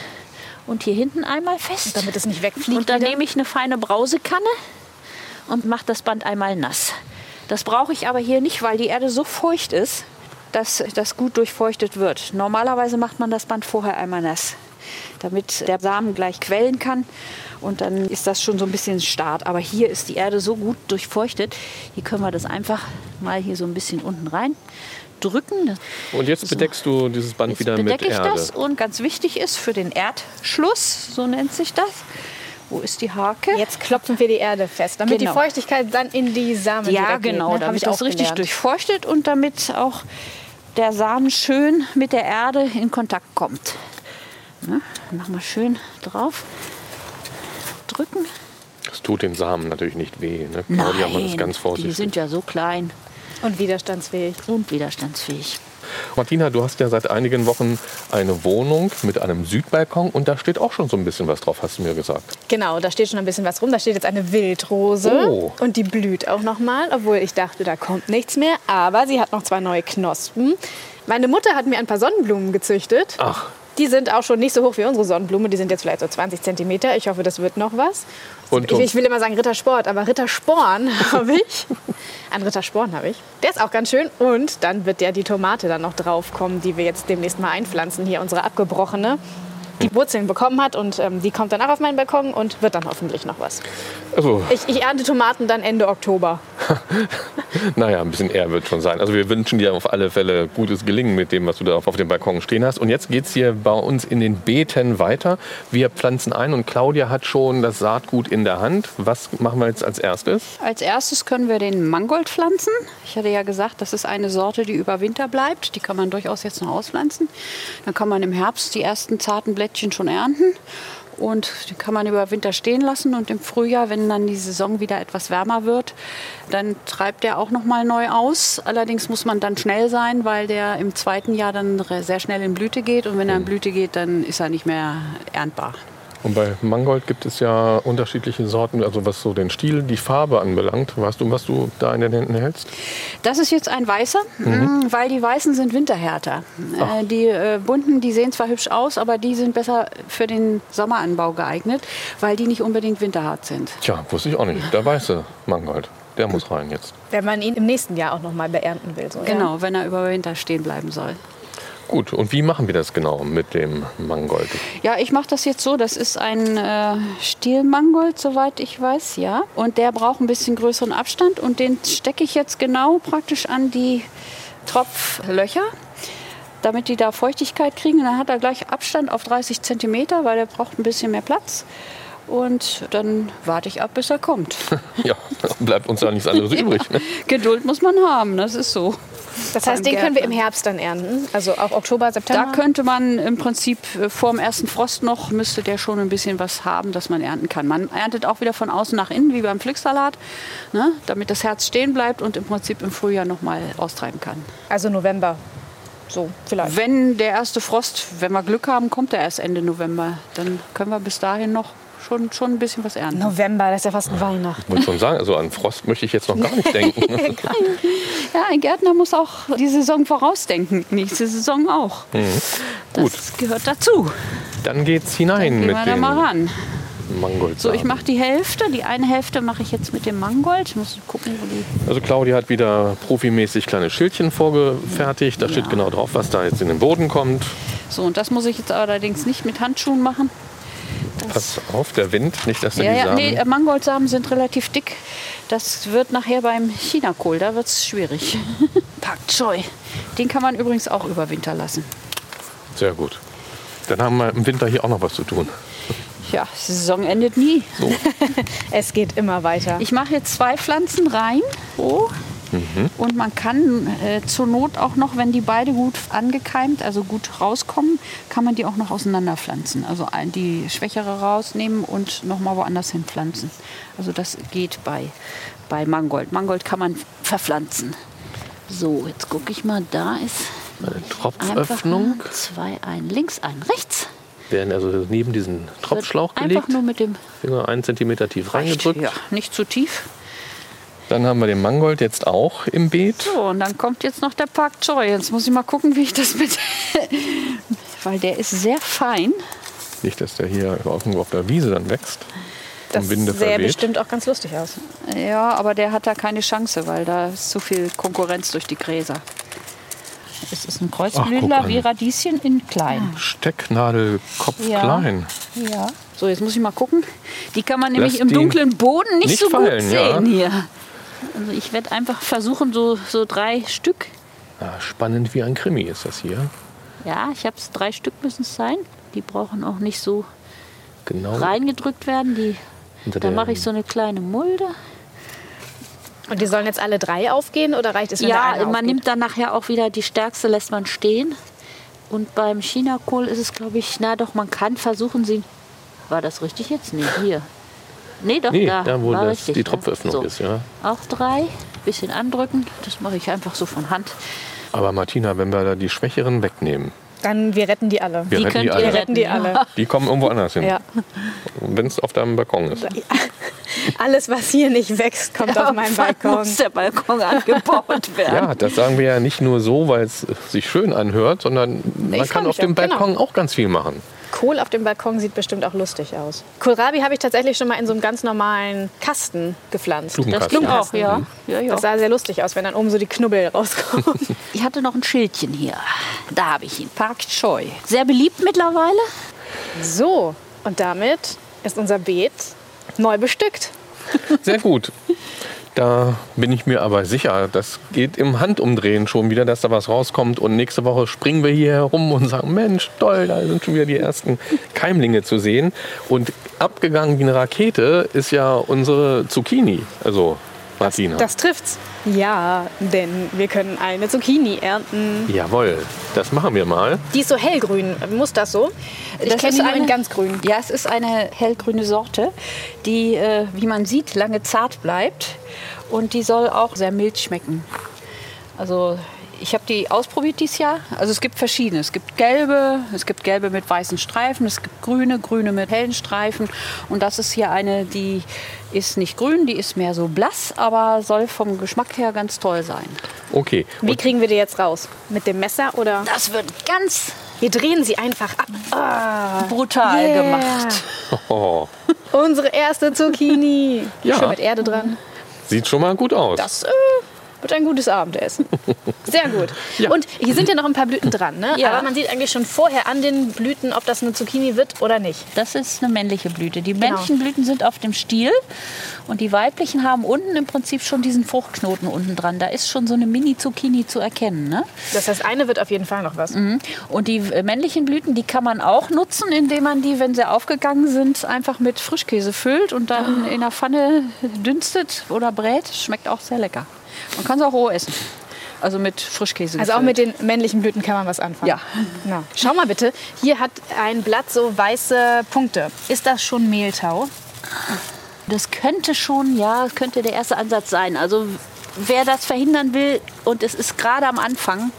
und hier hinten einmal fest. Damit es nicht wegfliegt. Und dann wieder. nehme ich eine feine Brausekanne und mache das Band einmal nass. Das brauche ich aber hier nicht, weil die Erde so feucht ist, dass das gut durchfeuchtet wird. Normalerweise macht man das Band vorher einmal nass, damit der Samen gleich quellen kann und dann ist das schon so ein bisschen Start. Aber hier ist die Erde so gut durchfeuchtet. Hier können wir das einfach mal hier so ein bisschen unten rein drücken. Und jetzt bedeckst du dieses Band jetzt wieder mit Erde. ich das und ganz wichtig ist für den Erdschluss, so nennt sich das. Wo ist die Hake? Jetzt klopfen wir die Erde fest, damit genau. die Feuchtigkeit dann in die Samen Ja, genau, geht, ne? damit das richtig durchfeuchtet und damit auch der Samen schön mit der Erde in Kontakt kommt. Ne? Machen wir schön drauf drücken. Das tut den Samen natürlich nicht weh. Ne? Claudia, Nein, man ist ganz vorsichtig. die sind ja so klein. Und widerstandsfähig. Und widerstandsfähig. Martina, du hast ja seit einigen Wochen eine Wohnung mit einem Südbalkon und da steht auch schon so ein bisschen was drauf, hast du mir gesagt. Genau, da steht schon ein bisschen was rum. Da steht jetzt eine Wildrose oh. und die blüht auch noch mal, obwohl ich dachte, da kommt nichts mehr. Aber sie hat noch zwei neue Knospen. Meine Mutter hat mir ein paar Sonnenblumen gezüchtet. Ach. Die sind auch schon nicht so hoch wie unsere Sonnenblume. Die sind jetzt vielleicht so 20 cm. Ich hoffe, das wird noch was. Und, ich, ich, will immer sagen Rittersport, aber Rittersporn <laughs> habe ich. Ein Rittersporn habe ich. Der ist auch ganz schön. Und dann wird ja die Tomate dann noch draufkommen, die wir jetzt demnächst mal einpflanzen. Hier unsere abgebrochene die Wurzeln bekommen hat und ähm, die kommt danach auf meinen Balkon und wird dann hoffentlich noch was. Also. Ich, ich ernte Tomaten dann Ende Oktober. <laughs> naja, ein bisschen eher wird schon sein. Also wir wünschen dir auf alle Fälle gutes Gelingen mit dem, was du da auf dem Balkon stehen hast. Und jetzt geht es hier bei uns in den Beeten weiter. Wir pflanzen ein und Claudia hat schon das Saatgut in der Hand. Was machen wir jetzt als erstes? Als erstes können wir den Mangold pflanzen. Ich hatte ja gesagt, das ist eine Sorte, die über Winter bleibt. Die kann man durchaus jetzt noch auspflanzen. Dann kann man im Herbst die ersten zarten Blättchen schon ernten und die kann man über Winter stehen lassen und im Frühjahr, wenn dann die Saison wieder etwas wärmer wird, dann treibt der auch noch mal neu aus. Allerdings muss man dann schnell sein, weil der im zweiten Jahr dann sehr schnell in Blüte geht und wenn er in Blüte geht, dann ist er nicht mehr erntbar. Und bei Mangold gibt es ja unterschiedliche Sorten, also was so den Stil, die Farbe anbelangt. Weißt du, was du da in den Händen hältst? Das ist jetzt ein weißer, mhm. Mm, weil die weißen sind winterhärter. Ach. Äh, die äh, bunten, die sehen zwar hübsch aus, aber die sind besser für den Sommeranbau geeignet, weil die nicht unbedingt winterhart sind. Tja, wusste ich auch nicht. Der weiße Mangold. Der muss rein jetzt. Wenn man ihn im nächsten Jahr auch noch mal beernten will. So, genau, ja? wenn er über Winter stehen bleiben soll. Gut, und wie machen wir das genau mit dem Mangold? Ja, ich mache das jetzt so. Das ist ein äh, Stielmangold, soweit ich weiß, ja. Und der braucht ein bisschen größeren Abstand und den stecke ich jetzt genau praktisch an die Tropflöcher damit die da Feuchtigkeit kriegen. Und dann hat er gleich Abstand auf 30 cm, weil der braucht ein bisschen mehr Platz. Und dann warte ich ab, bis er kommt. <laughs> ja, bleibt uns ja nichts anderes <laughs> übrig. Ne? Geduld muss man haben, das ist so. Das heißt, den können wir im Herbst dann ernten? Also auch Oktober, September? Da könnte man im Prinzip äh, vor dem ersten Frost noch, müsste der schon ein bisschen was haben, dass man ernten kann. Man erntet auch wieder von außen nach innen, wie beim Pflücksalat, ne, damit das Herz stehen bleibt und im Prinzip im Frühjahr noch mal austreiben kann. Also November? So, vielleicht. Wenn der erste Frost, wenn wir Glück haben, kommt er erst Ende November. Dann können wir bis dahin noch schon, schon ein bisschen was ernten. November, das ist ja fast ein Weihnachten. Ich muss schon sagen, also an Frost möchte ich jetzt noch gar nicht denken. <laughs> ja, ein Gärtner muss auch die Saison vorausdenken. Nächste Saison auch. Mhm. Das Gut. gehört dazu. Dann geht's hinein Dann mit wir da mal ran. Mangold. So, ich mache die Hälfte. Die eine Hälfte mache ich jetzt mit dem Mangold. Ich muss gucken, wo die. Also Claudia hat wieder profimäßig kleine Schildchen vorgefertigt. Da ja. steht genau drauf, was da jetzt in den Boden kommt. So, und das muss ich jetzt allerdings nicht mit Handschuhen machen. Pass auf, der Wind, nicht, dass ja, die ja, Samen... Nee, Mangoldsamen sind relativ dick. Das wird nachher beim Chinakohl, da wird es schwierig. <laughs> Pak Choi. Den kann man übrigens auch überwintern lassen. Sehr gut. Dann haben wir im Winter hier auch noch was zu tun. Ja, die Saison endet nie. So. <laughs> es geht immer weiter. Ich mache jetzt zwei Pflanzen rein. Oh. Mhm. Und man kann äh, zur Not auch noch, wenn die beide gut angekeimt, also gut rauskommen, kann man die auch noch auseinanderpflanzen. Also die schwächere rausnehmen und noch mal woanders hin pflanzen. Also das geht bei, bei Mangold. Mangold kann man verpflanzen. So, jetzt gucke ich mal, da ist eine Tropföffnung. Zwei ein, links ein, rechts. Werden also neben diesen Tropfschlauch gelegt. Einfach nur mit dem Finger einen Zentimeter tief reingedrückt. Ja, nicht zu tief. Dann haben wir den Mangold jetzt auch im Beet. So, und dann kommt jetzt noch der Pak Choi. Jetzt muss ich mal gucken, wie ich das mit. <laughs> Weil der ist sehr fein. Nicht, dass der hier irgendwo auf der Wiese dann wächst. Das sähe bestimmt auch ganz lustig aus. Ja, aber der hat da keine Chance, weil da ist zu viel Konkurrenz durch die Gräser. Es ist ein Kreuzblütler wie Radieschen in klein. Stecknadelkopf ja. klein. Ja. So, jetzt muss ich mal gucken. Die kann man nämlich Lass im dunklen Boden nicht, nicht so fallen, gut sehen ja. hier. Also ich werde einfach versuchen, so, so drei Stück. Ja, spannend wie ein Krimi ist das hier. Ja, ich habe es drei Stück müssen es sein. Die brauchen auch nicht so genau. reingedrückt werden. Die, da mache ich so eine kleine Mulde. Und die sollen jetzt alle drei aufgehen oder reicht es, wenn Ja, man aufgeht? nimmt dann nachher auch wieder die stärkste, lässt man stehen. Und beim Chinakohl ist es, glaube ich, na doch, man kann versuchen, sie. War das richtig jetzt? Nee, hier. Nee, doch, nee, da, da wo war das richtig, die Tropföffnung so. ist, ja. Auch drei, bisschen andrücken, das mache ich einfach so von Hand. Aber Martina, wenn wir da die Schwächeren wegnehmen, dann wir retten die alle. Wir die retten die alle. retten die alle. Die kommen irgendwo anders hin. Ja. Wenn es auf deinem Balkon ist. Alles, was hier nicht wächst, kommt ja, auf meinen Balkon. muss der Balkon angebaut <laughs> werden. Ja, das sagen wir ja nicht nur so, weil es sich schön anhört, sondern ich man kann auf dem Balkon genau. auch ganz viel machen. Kohl auf dem Balkon sieht bestimmt auch lustig aus. Kohlrabi habe ich tatsächlich schon mal in so einem ganz normalen Kasten gepflanzt. Das klingt auch, ja. Ja, ja. Das sah sehr lustig aus, wenn dann oben so die Knubbel rauskommen. <laughs> ich hatte noch ein Schildchen hier. Da habe ich ihn. Park Choi. Sehr beliebt mittlerweile. So, und damit ist unser Beet neu bestückt. Sehr gut. Da bin ich mir aber sicher, das geht im Handumdrehen schon wieder, dass da was rauskommt. Und nächste Woche springen wir hier herum und sagen, Mensch, toll, da sind schon wieder die ersten Keimlinge zu sehen. Und abgegangen wie eine Rakete ist ja unsere Zucchini. Also Martina. Das, das trifft's. Ja, denn wir können eine Zucchini ernten. Jawohl, das machen wir mal. Die ist so hellgrün. Muss das so? Ich kenne die nur in ganz grün. Ja, es ist eine hellgrüne Sorte, die, äh, wie man sieht, lange zart bleibt. Und die soll auch sehr mild schmecken. Also ich habe die ausprobiert dieses Jahr. Also es gibt verschiedene. Es gibt gelbe, es gibt gelbe mit weißen Streifen, es gibt grüne, grüne mit hellen Streifen. Und das ist hier eine, die ist nicht grün, die ist mehr so blass, aber soll vom Geschmack her ganz toll sein. Okay. Wie kriegen wir die jetzt raus? Mit dem Messer oder? Das wird ganz. Wir drehen sie einfach ab. Ah, brutal yeah. gemacht. Oh. Unsere erste Zucchini. Ja. Schön mit Erde dran. Sieht schon mal gut aus. Das äh, wird ein gutes Abendessen. <laughs> Sehr gut. Ja. Und hier sind ja noch ein paar Blüten dran, ne? Ja. Aber man sieht eigentlich schon vorher an den Blüten, ob das eine Zucchini wird oder nicht. Das ist eine männliche Blüte. Die genau. männlichen Blüten sind auf dem Stiel und die weiblichen haben unten im Prinzip schon diesen Fruchtknoten unten dran. Da ist schon so eine Mini-Zucchini zu erkennen. Ne? Das heißt, eine wird auf jeden Fall noch was. Mhm. Und die äh, männlichen Blüten, die kann man auch nutzen, indem man die, wenn sie aufgegangen sind, einfach mit Frischkäse füllt und dann oh. in der Pfanne dünstet oder brät. Schmeckt auch sehr lecker. Man kann es auch roh essen. Also mit Frischkäse. Also auch mit den männlichen Blüten kann man was anfangen. Ja. Na. Schau mal bitte, hier hat ein Blatt so weiße Punkte. Ist das schon Mehltau? Das könnte schon, ja, könnte der erste Ansatz sein. Also wer das verhindern will und es ist gerade am Anfang,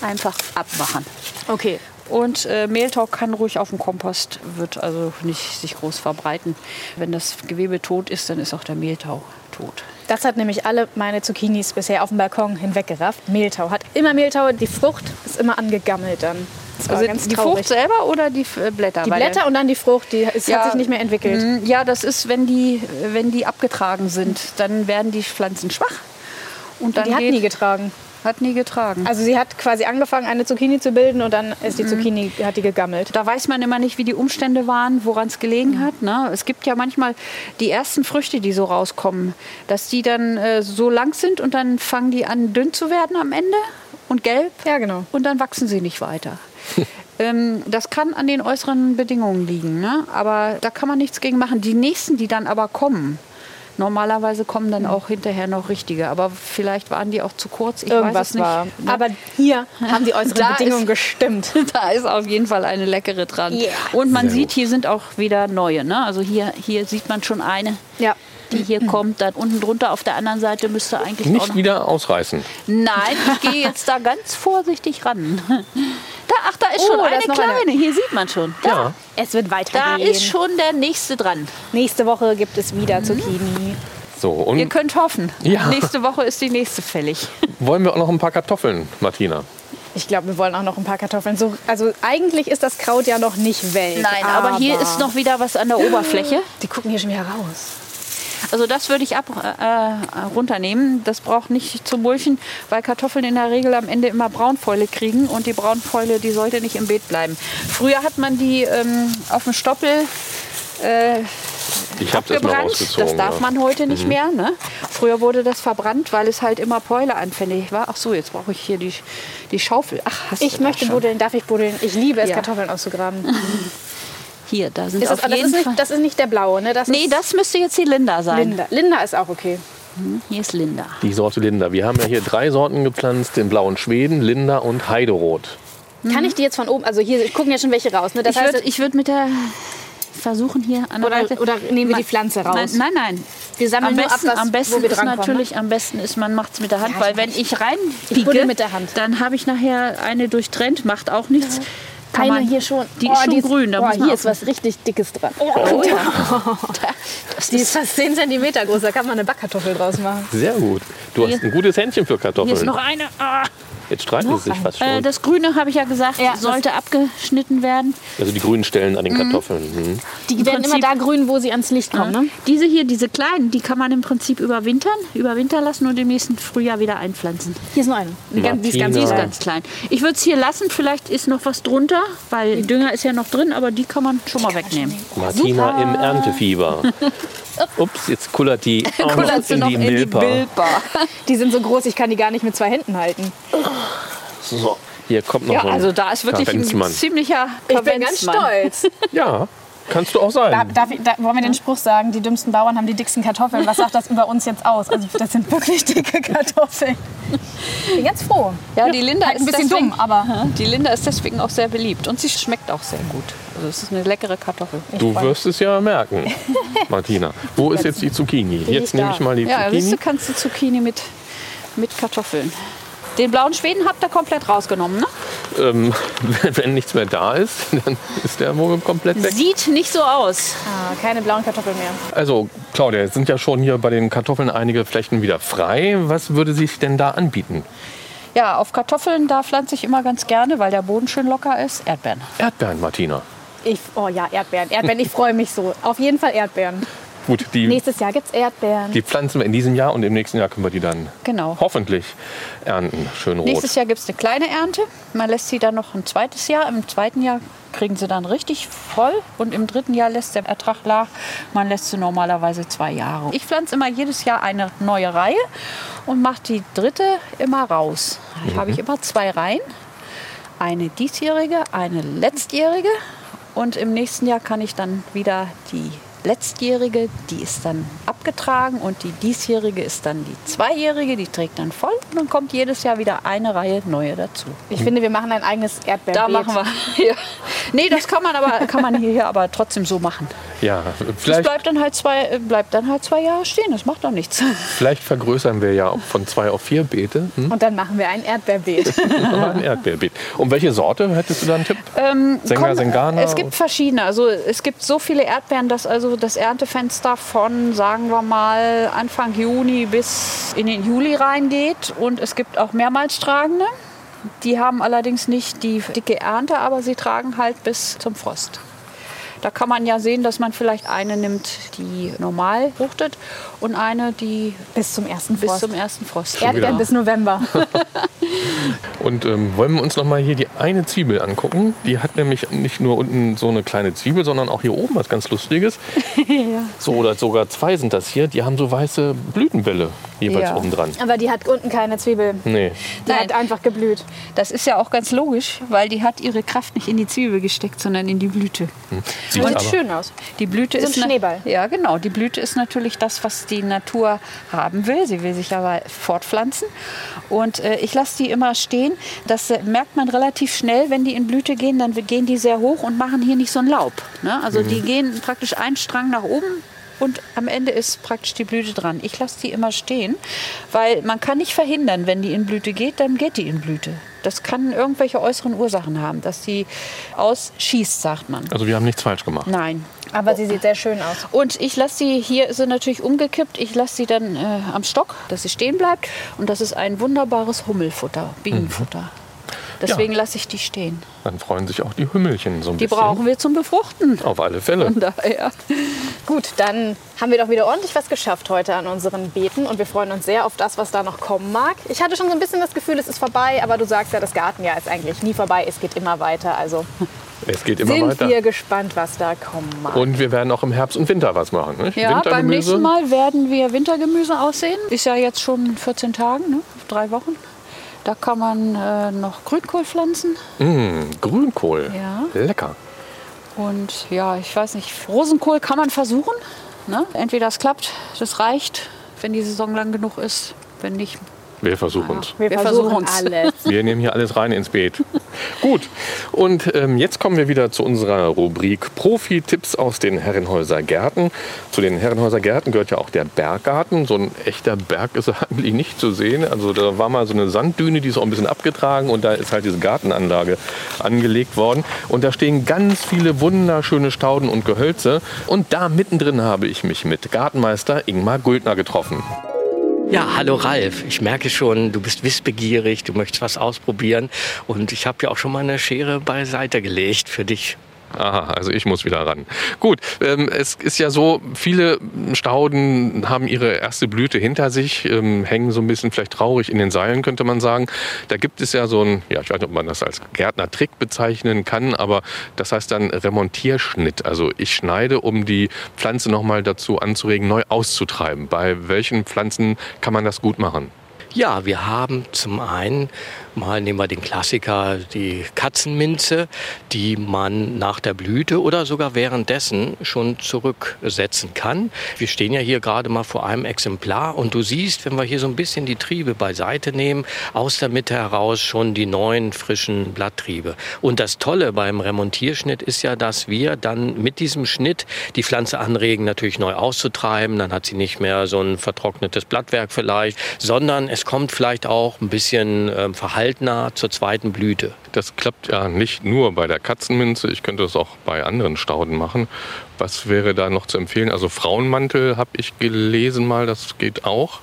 einfach abmachen. Okay. Und äh, Mehltau kann ruhig auf dem Kompost, wird also nicht sich groß verbreiten. Wenn das Gewebe tot ist, dann ist auch der Mehltau tot. Das hat nämlich alle meine Zucchinis bisher auf dem Balkon hinweggerafft. Mehltau hat immer Mehltau, die Frucht ist immer angegammelt dann. also die. Frucht selber oder die äh, Blätter? Die Blätter und dann die Frucht, die ist, ja, hat sich nicht mehr entwickelt. Mm, ja, das ist, wenn die, wenn die abgetragen sind, dann werden die Pflanzen schwach. Und dann die hat nie getragen. Hat nie getragen. Also sie hat quasi angefangen, eine Zucchini zu bilden und dann ist die mhm. Zucchini, hat die gegammelt. Da weiß man immer nicht, wie die Umstände waren, woran es gelegen mhm. hat. Ne? Es gibt ja manchmal die ersten Früchte, die so rauskommen, dass die dann äh, so lang sind und dann fangen die an, dünn zu werden am Ende und gelb. Ja, genau. Und dann wachsen sie nicht weiter. <laughs> ähm, das kann an den äußeren Bedingungen liegen, ne? aber da kann man nichts gegen machen. Die nächsten, die dann aber kommen, Normalerweise kommen dann auch hinterher noch richtige, aber vielleicht waren die auch zu kurz. Ich Irgendwas war. Ne? Aber hier haben die äußeren <laughs> da Bedingungen ist, gestimmt. <laughs> Da ist auf jeden Fall eine leckere dran. Yeah. Und man Sehr sieht, hier sind auch wieder neue. Ne? Also hier, hier sieht man schon eine. Ja die hier <clears throat> kommt. Dann unten drunter auf der anderen Seite müsste eigentlich nicht wieder ausreißen. Nein, ich <laughs> gehe jetzt da ganz vorsichtig ran. Da, ach, da ist oh, schon eine ist kleine. Eine. Hier sieht man schon. Da. Ja. Es wird weitergehen. Da ist schon der nächste dran. Nächste Woche gibt es wieder mhm. Zucchini. So, und Ihr könnt hoffen. Ja. Nächste Woche ist die nächste fällig. <laughs> Wollen wir auch noch ein paar Kartoffeln, Martina? Ich glaube, wir wollen auch noch ein paar Kartoffeln. So, also eigentlich ist das Kraut ja noch nicht welk. Nein, aber, aber hier ist noch wieder was an der Oberfläche. Die gucken hier schon wieder raus. Also das würde ich ab, äh, runternehmen. Das braucht nicht zu mulchen, weil Kartoffeln in der Regel am Ende immer Braunfäule kriegen und die Braunfäule, die sollte nicht im Beet bleiben. Früher hat man die ähm, auf dem Stoppel äh, ich abgebrannt. Das, das darf man heute nicht mhm. mehr. Ne? Früher wurde das verbrannt, weil es halt immer Beule anfällig war. Ach so, jetzt brauche ich hier die, die Schaufel. Ach, hast ich möchte buddeln. Darf ich buddeln? Ich liebe es, ja. Kartoffeln auszugraben. <laughs> Hier, da sind ist auf das, jeden das, ist nicht, das ist nicht der blaue, ne? Das nee, das müsste jetzt die Linda sein. Linda, Linda ist auch okay. Hm, hier ist Linda. Die Sorte Linda. Wir haben ja hier drei Sorten gepflanzt: den blauen Schweden, Linda und Heiderot. Mhm. Kann ich die jetzt von oben, also hier gucken ja schon welche raus. Ne? Das ich würde würd mit der versuchen hier an der oder, Seite. Oder nehmen wir die Pflanze raus? Nein, nein. nein. Wir sammeln am besten, nur ab, was, am besten ist natürlich, am besten ist, man macht es mit der Hand, ja, weil wenn ich reinpieke, dann habe ich nachher eine durchtrennt, macht auch nichts. Ja. Kann eine hier schon. Die oh, ist schon die ist, grün. Da oh, hier ist was richtig Dickes dran. Oh, oh, ja. <laughs> die ist fast 10 cm groß. Da kann man eine Backkartoffel draus machen. Sehr gut. Du hier. hast ein gutes Händchen für Kartoffeln. Hier ist noch eine. Ah. Jetzt streiten sie sich fast schon. Äh, das Grüne, habe ich ja gesagt, ja, sollte abgeschnitten werden. Also die grünen Stellen an den mhm. Kartoffeln. Mhm. Die werden immer da grün, wo sie ans Licht kommen. Ne? Diese hier, diese kleinen, die kann man im Prinzip überwintern, überwintern lassen und im nächsten Frühjahr wieder einpflanzen. Hier ist nur eine. Die, die, ist ganz, die ist ganz klein. Ich würde es hier lassen, vielleicht ist noch was drunter, weil Dünger ist ja noch drin, aber die kann man schon mal wegnehmen. Martina Super. im Erntefieber. <laughs> Ups, jetzt kullert die <laughs> auch noch in, die, Milpa. Die sind so groß, ich kann die gar nicht mit zwei Händen halten. So, hier kommt noch ja, so ein also da ist wirklich ein ziemlicher Ich bin ganz stolz. <laughs> ja, Kannst du auch sein. Da, darf ich, da, wollen wir den Spruch sagen, die dümmsten Bauern haben die dicksten Kartoffeln. Was sagt das über uns jetzt aus? Also das sind wirklich dicke Kartoffeln. Ich bin ganz froh. Ja, die Linda halt ist ein bisschen deswegen, dumm, aber die Linda ist deswegen auch sehr beliebt und sie schmeckt auch sehr gut. Also es ist eine leckere Kartoffel. Ich du wirst es ja merken, <laughs> Martina. Wo ist jetzt die Zucchini? Jetzt nehme ich mal die ja, Zucchini. Ja, du kannst die Zucchini mit, mit Kartoffeln. Den blauen Schweden habt ihr komplett rausgenommen, ne? Ähm, <laughs> wenn nichts mehr da ist, <laughs> dann ist der wohl komplett weg. Sieht nicht so aus. Ah, keine blauen Kartoffeln mehr. Also, Claudia, jetzt sind ja schon hier bei den Kartoffeln einige Flächen wieder frei. Was würde sich denn da anbieten? Ja, auf Kartoffeln, da pflanze ich immer ganz gerne, weil der Boden schön locker ist, Erdbeeren. Erdbeeren, Martina. Ich, oh ja, Erdbeeren. Erdbeeren, ich freue mich so. Auf jeden Fall Erdbeeren. Gut, die, Nächstes Jahr gibt es Erdbeeren. Die pflanzen wir in diesem Jahr und im nächsten Jahr können wir die dann genau. hoffentlich ernten. Schön rot. Nächstes Jahr gibt es eine kleine Ernte. Man lässt sie dann noch ein zweites Jahr. Im zweiten Jahr kriegen sie dann richtig voll und im dritten Jahr lässt der Ertrag nach. Man lässt sie normalerweise zwei Jahre. Ich pflanze immer jedes Jahr eine neue Reihe und mache die dritte immer raus. Da mhm. habe ich immer zwei Reihen. Eine diesjährige, eine letztjährige. Und im nächsten Jahr kann ich dann wieder die letztjährige, die ist dann abgetragen und die diesjährige ist dann die zweijährige, die trägt dann voll und dann kommt jedes Jahr wieder eine Reihe neue dazu. Ich finde, wir machen ein eigenes Erdbeerbeet. Da machen wir. <laughs> Ja. Nee, das kann man aber kann man hier aber trotzdem so machen. Ja, vielleicht. Das bleibt dann halt zwei, bleibt dann halt zwei Jahre stehen. Das macht doch nichts. <laughs> Vielleicht vergrößern wir ja von zwei auf vier Beete. Hm? Und dann machen wir ein Erdbeerbeet. <laughs> ein Erdbeerbeet. Und welche Sorte hättest du da einen Tipp? Ähm, Sänger, Sengana? Es gibt verschiedene. Also es gibt so viele Erdbeeren, dass also das Erntefenster von, sagen wir mal, Anfang Juni bis in den Juli reingeht. Und es gibt auch mehrmals tragende. Die haben allerdings nicht die dicke Ernte, aber sie tragen halt bis zum Frost. Da kann man ja sehen, dass man vielleicht eine nimmt, die normal fruchtet und eine, die bis zum ersten Frost. Bis zum ersten Frost. Erdbeeren bis November. <laughs> und ähm, wollen wir uns noch mal hier die eine Zwiebel angucken? Die hat nämlich nicht nur unten so eine kleine Zwiebel, sondern auch hier oben was ganz Lustiges. <laughs> ja. So oder sogar zwei sind das hier. Die haben so weiße Blütenbälle jeweils ja. oben dran. Aber die hat unten keine Zwiebel. Nee. Die Nein. hat einfach geblüht. Das ist ja auch ganz logisch, weil die hat ihre Kraft nicht in die Zwiebel gesteckt, sondern in die Blüte. Hm. Sieht aber schön aus. Die Blüte so ist ein Schneeball. Ja, genau. Die Blüte ist natürlich das, was die Natur haben will. Sie will sich aber fortpflanzen. Und äh, ich lasse die immer stehen. Das äh, merkt man relativ schnell, wenn die in Blüte gehen, dann gehen die sehr hoch und machen hier nicht so ein Laub. Ne? Also mhm. die gehen praktisch einen Strang nach oben und am Ende ist praktisch die Blüte dran. Ich lasse die immer stehen, weil man kann nicht verhindern, wenn die in Blüte geht, dann geht die in Blüte. Das kann irgendwelche äußeren Ursachen haben, dass sie ausschießt, sagt man. Also wir haben nichts falsch gemacht. Nein. Aber sie sieht sehr schön aus. Und ich lasse sie, hier ist sie natürlich umgekippt, ich lasse sie dann äh, am Stock, dass sie stehen bleibt. Und das ist ein wunderbares Hummelfutter, Bienenfutter. Mhm. Deswegen ja. lasse ich die stehen. Dann freuen sich auch die Hümmelchen so ein die bisschen. Die brauchen wir zum Befruchten. Auf alle Fälle. Von daher. Gut, dann haben wir doch wieder ordentlich was geschafft heute an unseren Beeten und wir freuen uns sehr auf das, was da noch kommen mag. Ich hatte schon so ein bisschen das Gefühl, es ist vorbei, aber du sagst ja, das Gartenjahr ist eigentlich nie vorbei, es geht immer weiter. Also <laughs> es geht immer sind weiter. wir gespannt, was da kommen mag. Und wir werden auch im Herbst und Winter was machen. Nicht? Ja, beim nächsten Mal werden wir Wintergemüse aussehen. Ist ja jetzt schon 14 Tage, ne? drei Wochen. Da kann man äh, noch Grünkohl pflanzen. Mmh, Grünkohl. Ja. Lecker. Und ja, ich weiß nicht, Rosenkohl kann man versuchen. Ne? Entweder es klappt, das reicht, wenn die Saison lang genug ist. Wenn nicht, wir versuchen es. Wir, wir, versuchen alles. Wir nehmen hier alles rein ins Beet. <laughs> Gut. Und ähm, jetzt kommen wir wieder zu unserer Rubrik Profi-Tipps aus den Herrenhäuser Gärten. Zu den Herrenhäuser Gärten gehört ja auch der Berggarten. So ein echter Berg ist <laughs> eigentlich nicht zu sehen. Also da war mal so eine Sanddüne, die ist auch ein bisschen abgetragen und da ist halt diese Gartenanlage angelegt worden. Und da stehen ganz viele wunderschöne Stauden und Gehölze. Und da mittendrin habe ich mich mit Gartenmeister Ingmar Guldner getroffen. Ja, hallo Ralf. Ich merke schon, du bist wissbegierig, du möchtest was ausprobieren und ich habe ja auch schon mal eine Schere beiseite gelegt für dich. Aha, also ich muss wieder ran. Gut, ähm, es ist ja so, viele Stauden haben ihre erste Blüte hinter sich, ähm, hängen so ein bisschen vielleicht traurig in den Seilen, könnte man sagen. Da gibt es ja so ein, ja, ich weiß nicht, ob man das als Gärtner-Trick bezeichnen kann, aber das heißt dann Remontierschnitt. Also ich schneide, um die Pflanze nochmal dazu anzuregen, neu auszutreiben. Bei welchen Pflanzen kann man das gut machen? Ja, wir haben zum einen Mal nehmen wir den Klassiker, die Katzenminze, die man nach der Blüte oder sogar währenddessen schon zurücksetzen kann. Wir stehen ja hier gerade mal vor einem Exemplar und du siehst, wenn wir hier so ein bisschen die Triebe beiseite nehmen, aus der Mitte heraus schon die neuen frischen Blatttriebe. Und das Tolle beim Remontierschnitt ist ja, dass wir dann mit diesem Schnitt die Pflanze anregen, natürlich neu auszutreiben. Dann hat sie nicht mehr so ein vertrocknetes Blattwerk vielleicht, sondern es kommt vielleicht auch ein bisschen äh, Verhalten seltener zur zweiten Blüte. Das klappt ja nicht nur bei der Katzenminze, ich könnte es auch bei anderen Stauden machen. Was wäre da noch zu empfehlen? Also Frauenmantel habe ich gelesen mal, das geht auch.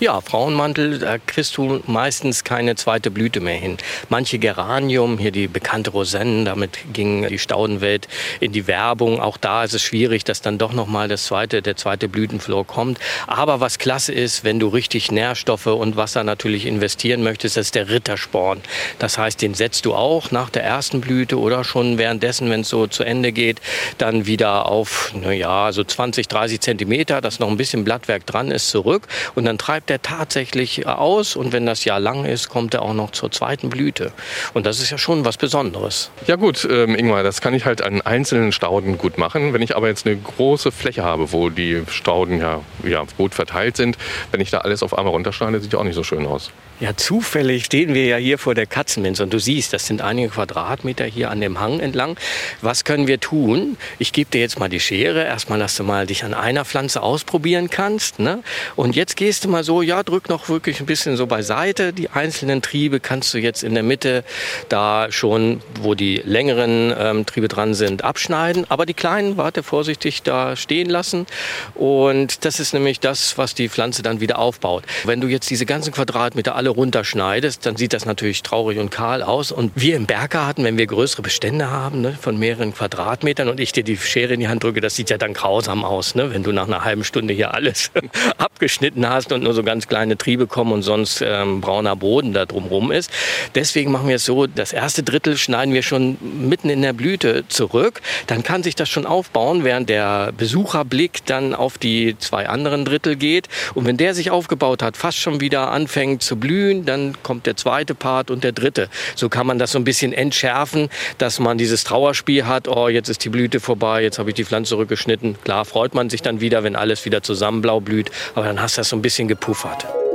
Ja, Frauenmantel, da kriegst du meistens keine zweite Blüte mehr hin. Manche Geranium, hier die bekannte Rosennen, damit ging die Staudenwelt in die Werbung. Auch da ist es schwierig, dass dann doch noch mal das zweite, der zweite Blütenflor kommt. Aber was klasse ist, wenn du richtig Nährstoffe und Wasser natürlich investieren möchtest, das ist der Rittersporn. Das heißt, den setzt du auch nach der ersten Blüte oder schon währenddessen, wenn es so zu Ende geht, dann wieder auf, naja, so 20, 30 Zentimeter, dass noch ein bisschen Blattwerk dran ist, zurück. Und dann treibt er tatsächlich aus und wenn das Jahr lang ist, kommt er auch noch zur zweiten Blüte. Und das ist ja schon was Besonderes. Ja gut, ähm, Ingmar, das kann ich halt an einzelnen Stauden gut machen. Wenn ich aber jetzt eine große Fläche habe, wo die Stauden ja, ja gut verteilt sind, wenn ich da alles auf einmal runterschneide, sieht ja auch nicht so schön aus. Ja, zufällig stehen wir ja hier vor der Katzenminze und du siehst, das sind einige Quadratmeter hier an dem Hang entlang. Was können wir tun? Ich gebe dir jetzt mal die Schere, erstmal, dass du mal dich an einer Pflanze ausprobieren kannst. Ne? Und jetzt gehst du mal so, ja, drück noch wirklich ein bisschen so beiseite. Die einzelnen Triebe kannst du jetzt in der Mitte da schon, wo die längeren ähm, Triebe dran sind, abschneiden. Aber die kleinen, warte, vorsichtig da stehen lassen. Und das ist nämlich das, was die Pflanze dann wieder aufbaut. Wenn du jetzt diese ganzen Quadratmeter alle runterschneidest, dann sieht das natürlich traurig und kahl aus. Und wir im Berggarten, wenn wir größere Bestände haben ne, von mehreren Quadratmetern und ich dir die Schere in die Hand drücke, das sieht ja dann grausam aus, ne, wenn du nach einer halben Stunde hier alles <laughs> abgeschnitten hast und nur so ganz kleine Triebe kommen und sonst ähm, brauner Boden da drumherum ist. Deswegen machen wir es so, das erste Drittel schneiden wir schon mitten in der Blüte zurück. Dann kann sich das schon aufbauen, während der Besucherblick dann auf die zwei anderen Drittel geht. Und wenn der sich aufgebaut hat, fast schon wieder anfängt zu blühen, dann kommt der zweite Part und der dritte. So kann man das so ein bisschen entschärfen, dass man dieses Trauerspiel hat, oh, jetzt ist die Blüte vorbei, jetzt habe ich die Pflanze zurückgeschnitten. Klar freut man sich dann wieder, wenn alles wieder zusammen blau blüht, aber dann hast du das so ein bisschen gepuffert.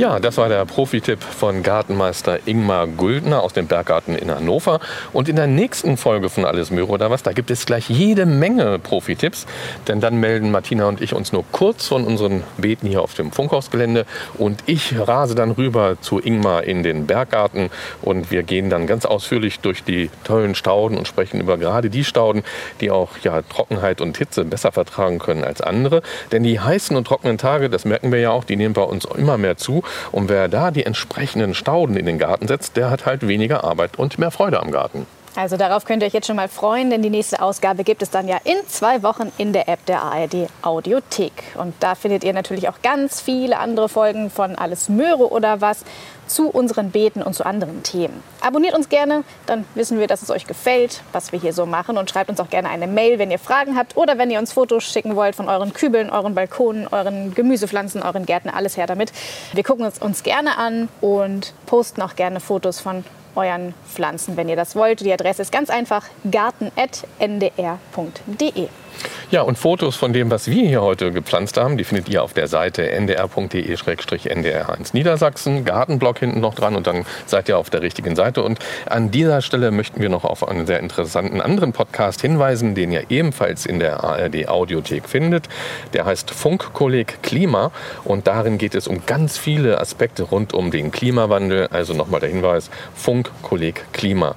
Ja, das war der Profi-Tipp von Gartenmeister Ingmar Guldner aus dem Berggarten in Hannover. Und in der nächsten Folge von Alles Möhre oder was, da gibt es gleich jede Menge Profi-Tipps. Denn dann melden Martina und ich uns nur kurz von unseren Beeten hier auf dem Funkhausgelände. Und ich rase dann rüber zu Ingmar in den Berggarten. Und wir gehen dann ganz ausführlich durch die tollen Stauden und sprechen über gerade die Stauden, die auch ja, Trockenheit und Hitze besser vertragen können als andere. Denn die heißen und trockenen Tage, das merken wir ja auch, die nehmen bei uns immer mehr zu. Und wer da die entsprechenden Stauden in den Garten setzt, der hat halt weniger Arbeit und mehr Freude am Garten. Also darauf könnt ihr euch jetzt schon mal freuen, denn die nächste Ausgabe gibt es dann ja in zwei Wochen in der App der ARD Audiothek. Und da findet ihr natürlich auch ganz viele andere Folgen von Alles Möhre oder was zu unseren Beeten und zu anderen Themen. Abonniert uns gerne, dann wissen wir, dass es euch gefällt, was wir hier so machen. Und schreibt uns auch gerne eine Mail, wenn ihr Fragen habt oder wenn ihr uns Fotos schicken wollt von euren Kübeln, euren Balkonen, euren Gemüsepflanzen, euren Gärten, alles her damit. Wir gucken es uns gerne an und posten auch gerne Fotos von euren Pflanzen, wenn ihr das wollt. Die Adresse ist ganz einfach garten.ndr.de. Ja, und Fotos von dem, was wir hier heute gepflanzt haben, die findet ihr auf der Seite ndr.de-ndr1 Niedersachsen. Gartenblock hinten noch dran und dann seid ihr auf der richtigen Seite. Und an dieser Stelle möchten wir noch auf einen sehr interessanten anderen Podcast hinweisen, den ihr ebenfalls in der ARD Audiothek findet. Der heißt Funkkolleg Klima und darin geht es um ganz viele Aspekte rund um den Klimawandel. Also nochmal der Hinweis, Funkkolleg Klima.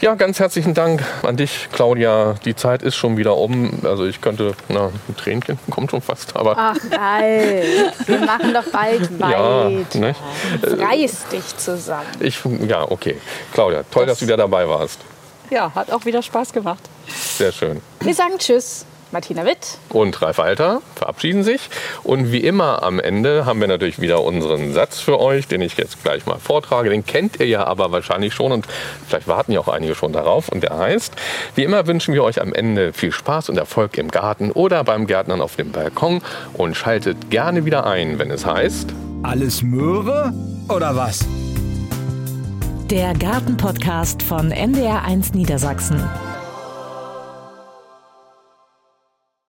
Ja, ganz herzlichen Dank an dich, Claudia. Die Zeit ist schon wieder um. Also ich ich könnte, na, ein Tränchen kommt schon fast, aber. Ach, geil. Wir machen doch bald weiter. <laughs> Ja, nicht? Reiß dich zusammen. Ich, ja, okay. Claudia, toll, das dass du wieder dabei warst. Ja, hat auch wieder Spaß gemacht. Sehr schön. Wir sagen Tschüss. Martina Witt und Ralf Alter verabschieden sich. Und wie immer am Ende haben wir natürlich wieder unseren Satz für euch, den ich jetzt gleich mal vortrage. Den kennt ihr ja aber wahrscheinlich schon und vielleicht warten ja auch einige schon darauf. Und der heißt, wie immer wünschen wir euch am Ende viel Spaß und Erfolg im Garten oder beim Gärtnern auf dem Balkon und schaltet gerne wieder ein, wenn es heißt... Alles Möhre oder was? Der Gartenpodcast von NDR1 Niedersachsen.